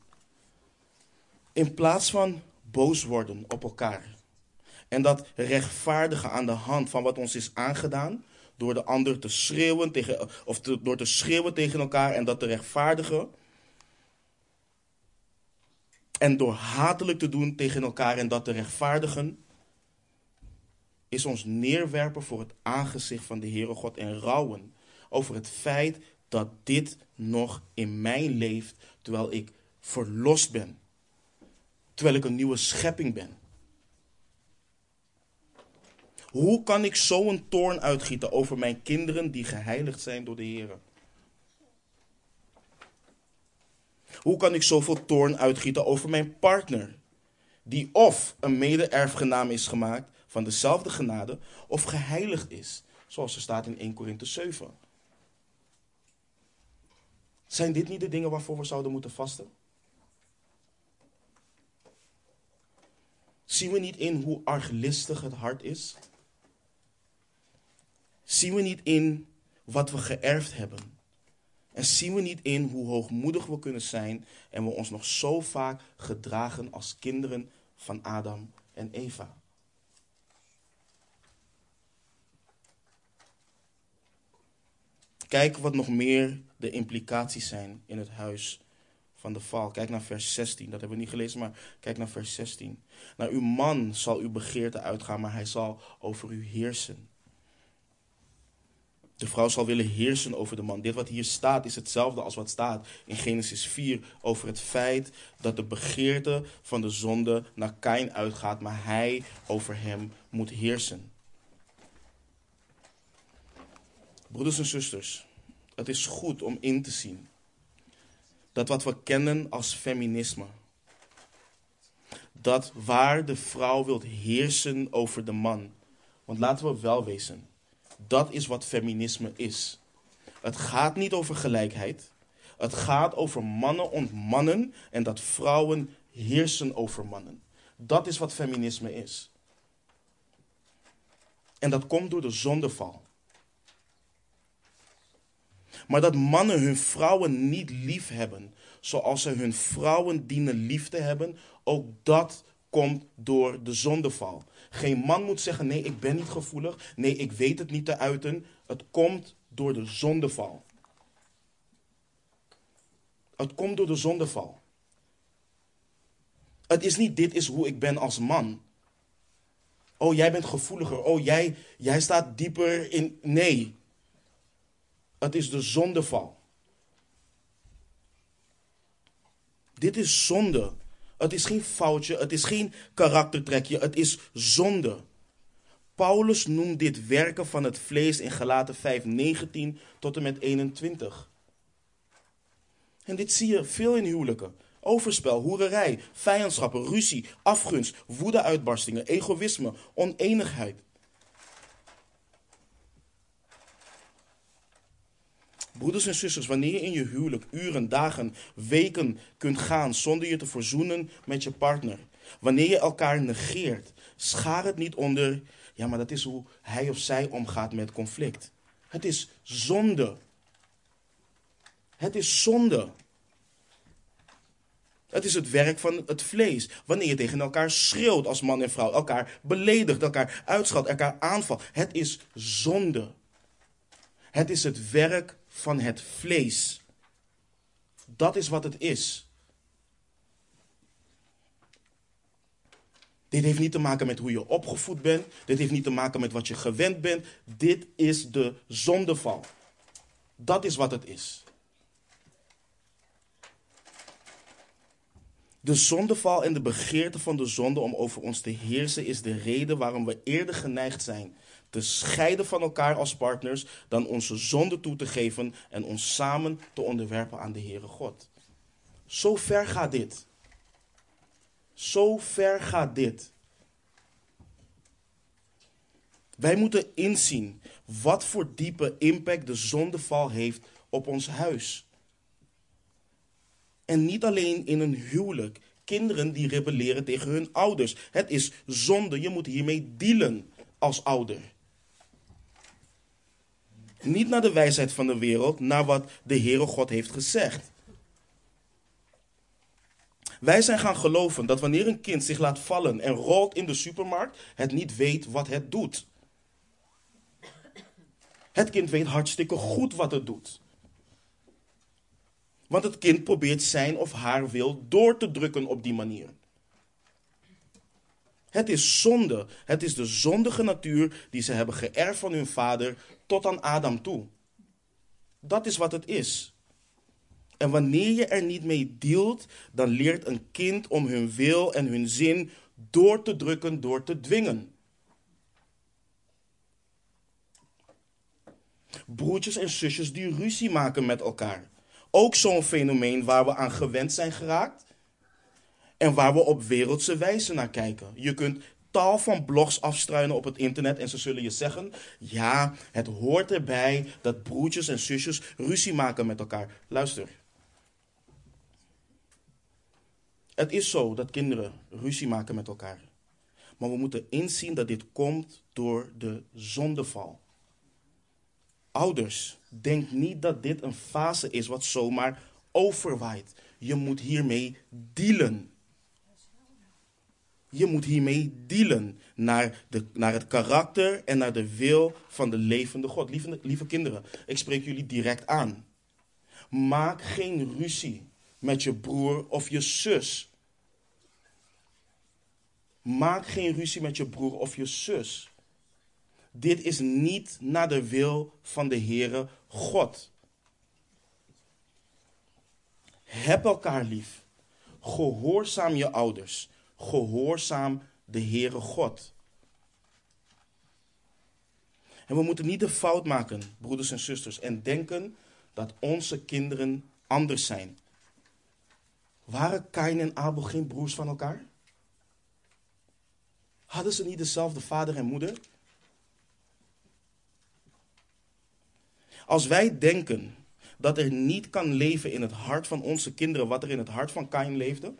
In plaats van boos worden op elkaar. En dat rechtvaardigen aan de hand van wat ons is aangedaan. Door de ander te schreeuwen tegen, of door te schreeuwen tegen elkaar en dat te rechtvaardigen. En door hatelijk te doen tegen elkaar en dat te rechtvaardigen. Is ons neerwerpen voor het aangezicht van de Heere God en rouwen over het feit dat dit nog in mij leeft terwijl ik verlost ben. Terwijl ik een nieuwe schepping ben. Hoe kan ik zo een toorn uitgieten over mijn kinderen die geheiligd zijn door de Heer? Hoe kan ik zoveel toorn uitgieten over mijn partner, die of een mede-erfgenaam is gemaakt van dezelfde genade, of geheiligd is, zoals er staat in 1 Korinthe 7? Zijn dit niet de dingen waarvoor we zouden moeten vasten? Zien we niet in hoe arglistig het hart is? Zien we niet in wat we geërfd hebben? En zien we niet in hoe hoogmoedig we kunnen zijn en we ons nog zo vaak gedragen als kinderen van Adam en Eva? Kijk wat nog meer de implicaties zijn in het huis van de val. Kijk naar vers 16. Dat hebben we niet gelezen, maar kijk naar vers 16. Naar uw man zal uw begeerte uitgaan, maar hij zal over u heersen. De vrouw zal willen heersen over de man. Dit wat hier staat is hetzelfde als wat staat in Genesis 4 over het feit dat de begeerte van de zonde naar Kain uitgaat, maar hij over hem moet heersen. Broeders en zusters, het is goed om in te zien dat wat we kennen als feminisme, dat waar de vrouw wil heersen over de man, want laten we wel wezen, dat is wat feminisme is. Het gaat niet over gelijkheid. Het gaat over mannen ontmannen en dat vrouwen heersen over mannen. Dat is wat feminisme is. En dat komt door de zondeval. Maar dat mannen hun vrouwen niet lief hebben, zoals ze hun vrouwen dienen lief te hebben, ook dat komt door de zondeval. Geen man moet zeggen: nee, ik ben niet gevoelig. Nee, ik weet het niet te uiten. Het komt door de zondeval. Het komt door de zondeval. Het is niet dit is hoe ik ben als man. Oh, jij bent gevoeliger. Oh, jij, jij staat dieper in. Nee. Het is de zondeval. Dit is zonde. Het is geen foutje, het is geen karaktertrekje, het is zonde. Paulus noemt dit werken van het vlees in Galaten 5, 19 tot en met 21. En dit zie je veel in huwelijken. Overspel, hoererij, vijandschappen, ruzie, afgunst, woedeuitbarstingen, egoïsme, oneenigheid. Broeders en zusters, wanneer je in je huwelijk uren, dagen, weken kunt gaan zonder je te verzoenen met je partner, wanneer je elkaar negeert, schaar het niet onder, ja, maar dat is hoe hij of zij omgaat met conflict. Het is zonde. Het is zonde. Het is het werk van het vlees. Wanneer je tegen elkaar schreeuwt als man en vrouw, elkaar beledigt, elkaar uitschat, elkaar aanvalt. Het is zonde. Het is het werk van het vlees. Dat is wat het is. Dit heeft niet te maken met hoe je opgevoed bent. Dit heeft niet te maken met wat je gewend bent. Dit is de zondeval. Dat is wat het is. De zondeval en de begeerte van de zonde om over ons te heersen is de reden waarom we eerder geneigd zijn te scheiden van elkaar als partners dan onze zonde toe te geven en ons samen te onderwerpen aan de Heere God. Zo ver gaat dit. Zo ver gaat dit. Wij moeten inzien wat voor diepe impact de zondeval heeft op ons huis. En niet alleen in een huwelijk. Kinderen die rebelleren tegen hun ouders. Het is zonde. Je moet hiermee dealen als ouder. Niet naar de wijsheid van de wereld, naar wat de Heere God heeft gezegd. Wij zijn gaan geloven dat wanneer een kind zich laat vallen en rolt in de supermarkt, het niet weet wat het doet. Het kind weet hartstikke goed wat het doet. Want het kind probeert zijn of haar wil door te drukken op die manier. Het is zonde. Het is de zondige natuur die ze hebben geërfd van hun vader tot aan Adam toe. Dat is wat het is. En wanneer je er niet mee dealt, dan leert een kind om hun wil en hun zin door te drukken, door te dwingen. Broertjes en zusjes die ruzie maken met elkaar. Ook zo'n fenomeen waar we aan gewend zijn geraakt en waar we op wereldse wijze naar kijken. Je kunt tal van blogs afstruinen op het internet en ze zullen je zeggen: ja, het hoort erbij dat broertjes en zusjes ruzie maken met elkaar. Luister. Het is zo dat kinderen ruzie maken met elkaar. Maar we moeten inzien dat dit komt door de zondeval. Ouders, denk niet dat dit een fase is wat zomaar overwaait. Je moet hiermee dealen. Je moet hiermee dealen naar, de, naar het karakter en naar de wil van de levende God. Lieve, lieve kinderen, ik spreek jullie direct aan. Maak geen ruzie met je broer of je zus. Maak geen ruzie met je broer of je zus. Dit is niet naar de wil van de Heere God. Heb elkaar lief. Gehoorzaam je ouders. Gehoorzaam de Heere God. En we moeten niet de fout maken, broeders en zusters, en denken dat onze kinderen anders zijn. Waren Kain en Abel geen broers van elkaar? Hadden ze niet dezelfde vader en moeder? Als wij denken dat er niet kan leven in het hart van onze kinderen wat er in het hart van Kain leefde,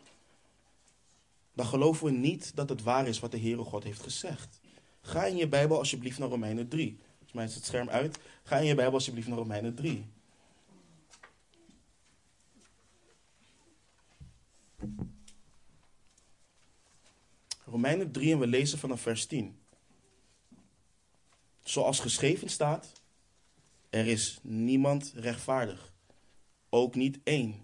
dan geloven we niet dat het waar is wat de Heere God heeft gezegd. Ga in je Bijbel alsjeblieft naar Romeinen 3. Volgens mij is het scherm uit. Ga in je Bijbel alsjeblieft naar Romeinen 3. Romeinen 3 en we lezen vanaf vers 10. Zoals geschreven staat, er is niemand rechtvaardig. Ook niet één.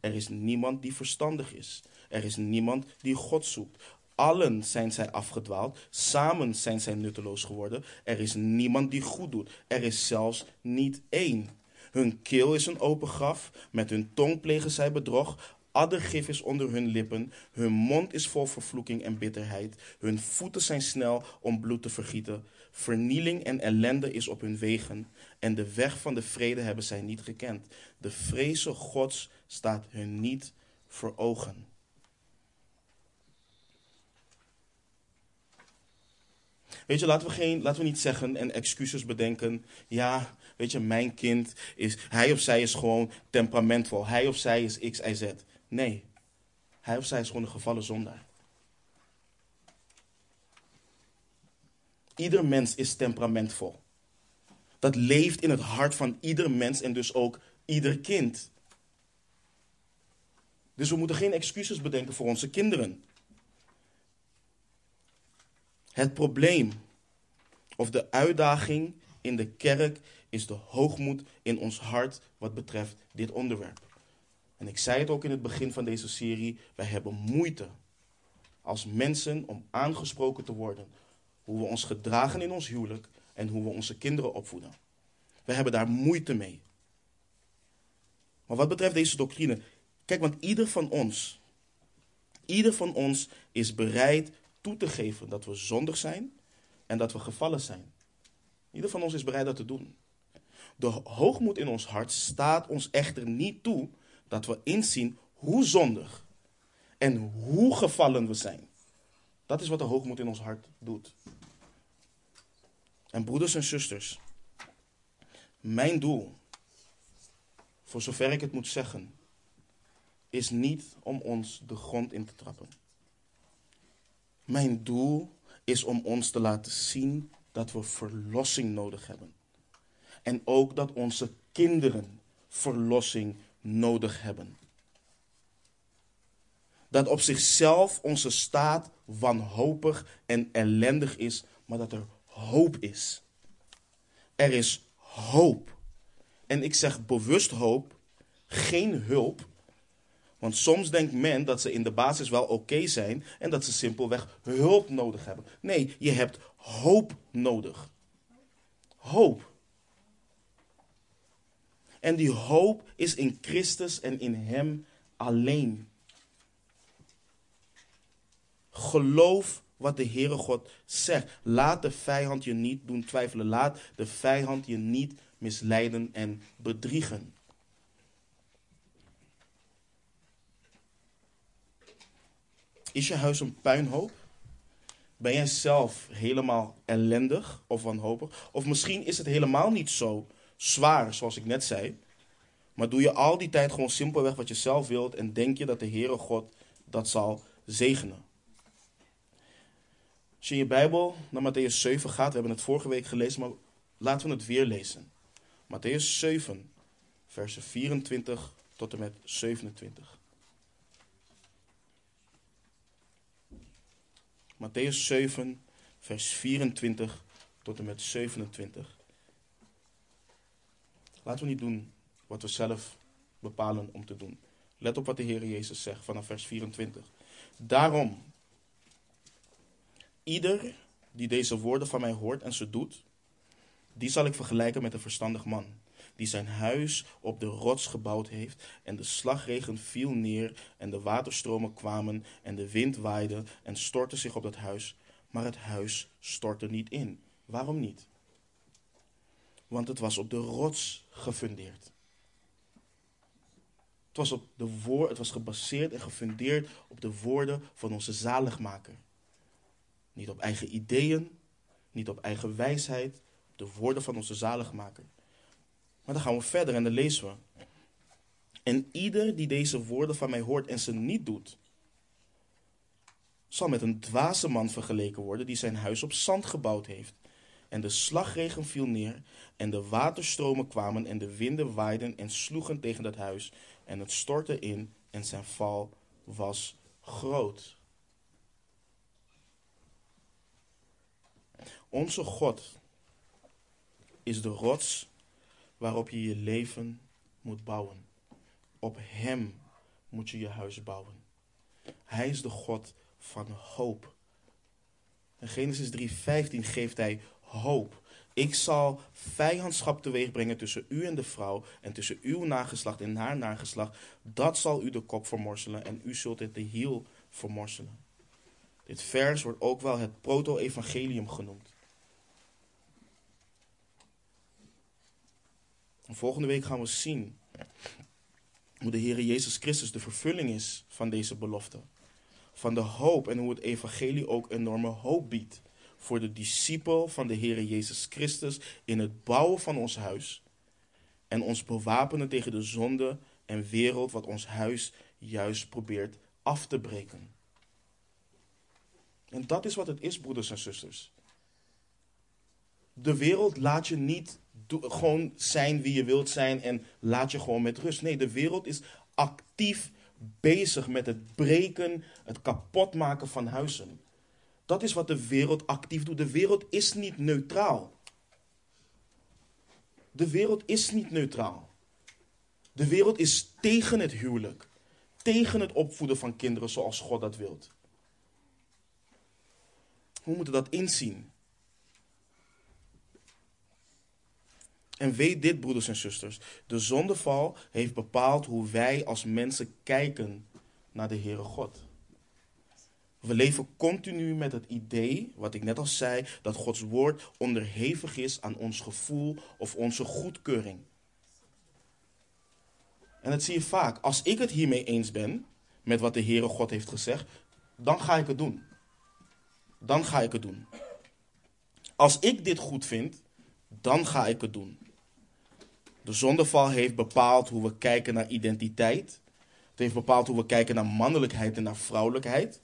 Er is niemand die verstandig is. Er is niemand die God zoekt. Allen zijn zij afgedwaald, samen zijn zij nutteloos geworden. Er is niemand die goed doet. Er is zelfs niet één. Hun keel is een open graf, met hun tong plegen zij bedrog. Addergif is onder hun lippen, hun mond is vol vervloeking en bitterheid. Hun voeten zijn snel om bloed te vergieten. Vernieling en ellende is op hun wegen. En de weg van de vrede hebben zij niet gekend. De vreze Gods staat hun niet voor ogen. Weet je, laten we, geen, laten we niet zeggen en excuses bedenken. Ja, weet je, mijn kind is, hij of zij is gewoon temperamentvol. Hij of zij is X, Y, Z. Nee, hij of zij is gewoon een gevallen zondaar. Ieder mens is temperamentvol. Dat leeft in het hart van ieder mens en dus ook ieder kind. Dus we moeten geen excuses bedenken voor onze kinderen. Het probleem of de uitdaging in de kerk is de hoogmoed in ons hart wat betreft dit onderwerp. En ik zei het ook in het begin van deze serie, wij hebben moeite als mensen om aangesproken te worden. Hoe we ons gedragen in ons huwelijk en hoe we onze kinderen opvoeden. We hebben daar moeite mee. Maar wat betreft deze doctrine, kijk, want ieder van ons, ieder van ons is bereid toe te geven dat we zondig zijn en dat we gevallen zijn. Ieder van ons is bereid dat te doen. De hoogmoed in ons hart staat ons echter niet toe dat we inzien hoe zondig en hoe gevallen we zijn. Dat is wat de hoogmoed in ons hart doet. En broeders en zusters, mijn doel, voor zover ik het moet zeggen, is niet om ons de grond in te trappen. Mijn doel is om ons te laten zien dat we verlossing nodig hebben. En ook dat onze kinderen verlossing nodig hebben. Dat op zichzelf onze staat wanhopig en ellendig is, maar dat er hoop is. Er is hoop. En ik zeg bewust hoop, geen hulp. Want soms denkt men dat ze in de basis wel oké zijn en dat ze simpelweg hulp nodig hebben. Nee, je hebt hoop nodig. Hoop. En die hoop is in Christus en in Hem alleen. Geloof wat de Heere God zegt. Laat de vijand je niet doen twijfelen. Laat de vijand je niet misleiden en bedriegen. Is je huis een puinhoop? Ben jij zelf helemaal ellendig of wanhopig? Of misschien is het helemaal niet zo zwaar, zoals ik net zei. Maar doe je al die tijd gewoon simpelweg wat je zelf wilt en denk je dat de Heere God dat zal zegenen. Als je in je Bijbel naar Matthäus 7 gaat, we hebben het vorige week gelezen, maar laten we het weer lezen. Matthäus 7, versen 24 tot en met 27. Matthäus 7, vers 24 tot en met 27. Laten we niet doen wat we zelf bepalen om te doen. Let op wat de Heer Jezus zegt vanaf vers 24. Daarom, ieder die deze woorden van mij hoort en ze doet, die zal ik vergelijken met een verstandig man, die zijn huis op de rots gebouwd heeft, en de slagregen viel neer, en de waterstromen kwamen, en de wind waaide, en stortte zich op dat huis, maar het huis stortte niet in. Waarom niet? Want het was op de rots gefundeerd. Het was, op de woord, het was gebaseerd en gefundeerd op de woorden van onze zaligmaker. Niet op eigen ideeën, niet op eigen wijsheid, op de woorden van onze zaligmaker. Maar dan gaan we verder en dan lezen we. En ieder die deze woorden van mij hoort en ze niet doet, zal met een dwaze man vergeleken worden die zijn huis op zand gebouwd heeft. En de slagregen viel neer, en de waterstromen kwamen, en de winden waaiden en sloegen tegen dat huis, en het stortte in, en zijn val was groot. Onze God is de rots waarop je je leven moet bouwen. Op Hem moet je je huis bouwen. Hij is de God van hoop. In Genesis 3:15 geeft hij hoop. Ik zal vijandschap teweeg brengen tussen u en de vrouw en tussen uw nageslacht en haar nageslacht. Dat zal u de kop vermorselen en u zult het de hiel vermorselen. Dit vers wordt ook wel het proto-evangelium genoemd. volgende week gaan we zien hoe de Heer Jezus Christus de vervulling is van deze belofte. Van de hoop en hoe het evangelie ook enorme hoop biedt voor de discipel van de Heer Jezus Christus in het bouwen van ons huis. En ons bewapenen tegen de zonde en wereld wat ons huis juist probeert af te breken. En dat is wat het is, broeders en zusters. De wereld laat je niet gewoon zijn wie je wilt zijn en laat je gewoon met rust. Nee, de wereld is actief bezig met het breken, het kapotmaken van huizen. Dat is wat de wereld actief doet. De wereld is niet neutraal. De wereld is niet neutraal. De wereld is tegen het huwelijk. Tegen het opvoeden van kinderen zoals God dat wilt. We moeten dat inzien. En weet dit, broeders en zusters: de zondeval heeft bepaald hoe wij als mensen kijken naar de Heere God. We leven continu met het idee, wat ik net al zei, dat Gods woord onderhevig is aan ons gevoel of onze goedkeuring. En dat zie je vaak. Als ik het hiermee eens ben, met wat de Heere God heeft gezegd, dan ga ik het doen. Dan ga ik het doen. Als ik dit goed vind, dan ga ik het doen. De zondeval heeft bepaald hoe we kijken naar identiteit, Het heeft bepaald hoe we kijken naar mannelijkheid en naar vrouwelijkheid.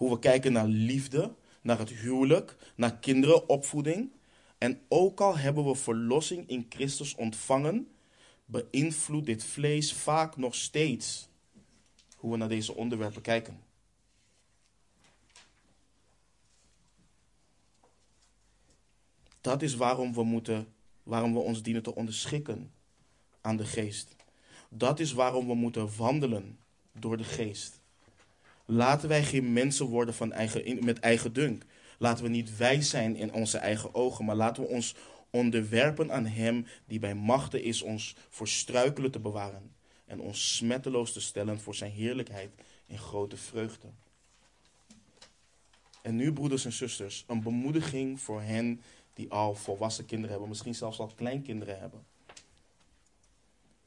Hoe we kijken naar liefde, naar het huwelijk, naar kinderen, opvoeding. En ook al hebben we verlossing in Christus ontvangen, beïnvloedt dit vlees vaak nog steeds hoe we naar deze onderwerpen kijken. Dat is waarom we, moeten, waarom we ons dienen te onderschikken aan de geest. Dat is waarom we moeten wandelen door de geest. Laten wij geen mensen worden van eigen, met eigen dunk. Laten we niet wijs zijn in onze eigen ogen, maar laten we ons onderwerpen aan Hem die bij machten is ons voor struikelen te bewaren en ons smetteloos te stellen voor Zijn heerlijkheid in grote vreugde. En nu, broeders en zusters, een bemoediging voor hen die al volwassen kinderen hebben, misschien zelfs al kleinkinderen hebben.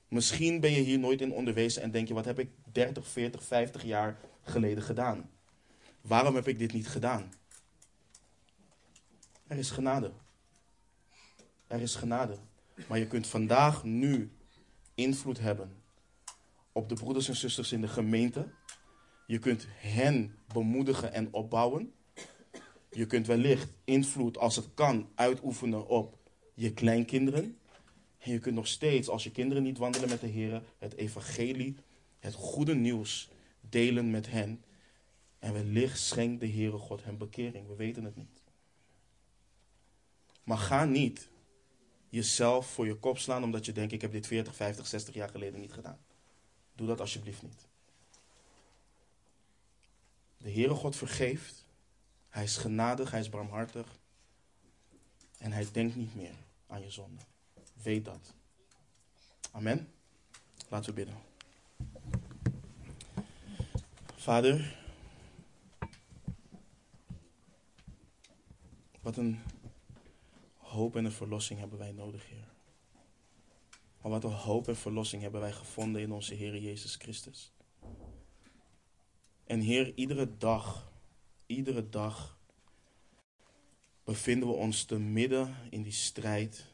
Misschien ben je hier nooit in onderwezen en denk je, wat heb ik 30, 40, 50 jaar geleden gedaan? Waarom heb ik dit niet gedaan? Er is genade. Er is genade. Maar je kunt vandaag, nu, invloed hebben op de broeders en zusters in de gemeente. Je kunt hen bemoedigen en opbouwen. Je kunt wellicht invloed, als het kan, uitoefenen op je kleinkinderen. En je kunt nog steeds, als je kinderen niet wandelen met de Heer, het evangelie, het goede nieuws delen met hen. En wellicht schenkt de Heere God hen bekering. We weten het niet. Maar ga niet jezelf voor je kop slaan omdat je denkt: ik heb dit 40, 50, 60 jaar geleden niet gedaan. Doe dat alsjeblieft niet. De Heere God vergeeft. Hij is genadig, hij is barmhartig. En hij denkt niet meer aan je zonde. Weet dat. Amen. Laten we bidden. Vader, wat een hoop en een verlossing hebben wij nodig, Heer. Maar wat een hoop en verlossing hebben wij gevonden in onze Heer Jezus Christus. En Heer, iedere dag, iedere dag bevinden we ons te midden in die strijd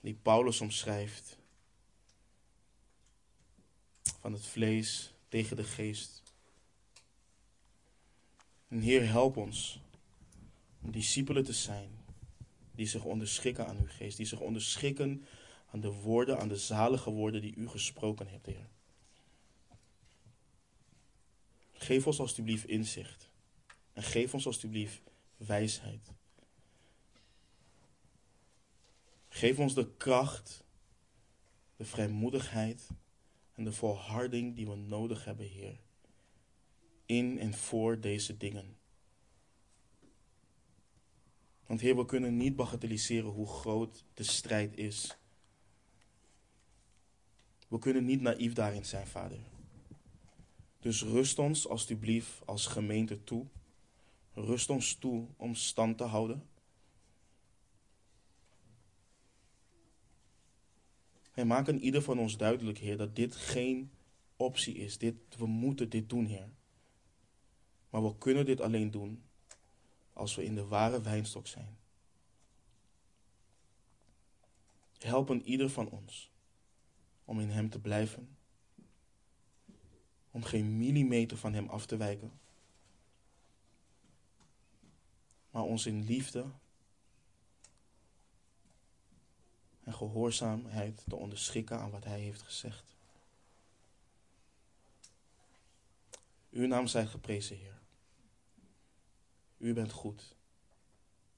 die Paulus omschrijft. Van het vlees tegen de geest. En Heer, help ons om discipelen te zijn die zich onderschikken aan uw geest, die zich onderschikken aan de woorden, aan de zalige woorden die u gesproken hebt, Heer. Geef ons alstublieft inzicht en geef ons alstublieft wijsheid. Geef ons de kracht, de vrijmoedigheid en de volharding die we nodig hebben, Heer. In en voor deze dingen. Want Heer, we kunnen niet bagatelliseren hoe groot de strijd is. We kunnen niet naïef daarin zijn, Vader. Dus rust ons alstublieft als gemeente toe. Rust ons toe om stand te houden. En maak ieder van ons duidelijk, Heer, dat dit geen optie is. Dit, we moeten dit doen, Heer. Maar we kunnen dit alleen doen als we in de ware wijnstok zijn. Helpen ieder van ons om in Hem te blijven, om geen millimeter van Hem af te wijken, maar ons in liefde en gehoorzaamheid te onderschikken aan wat Hij heeft gezegd. Uw naam zij geprezen, Heer. U bent goed.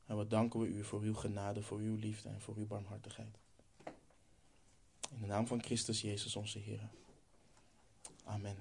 En we danken we u voor uw genade, voor uw liefde en voor uw barmhartigheid. In de naam van Christus Jezus onze Heer. Amen.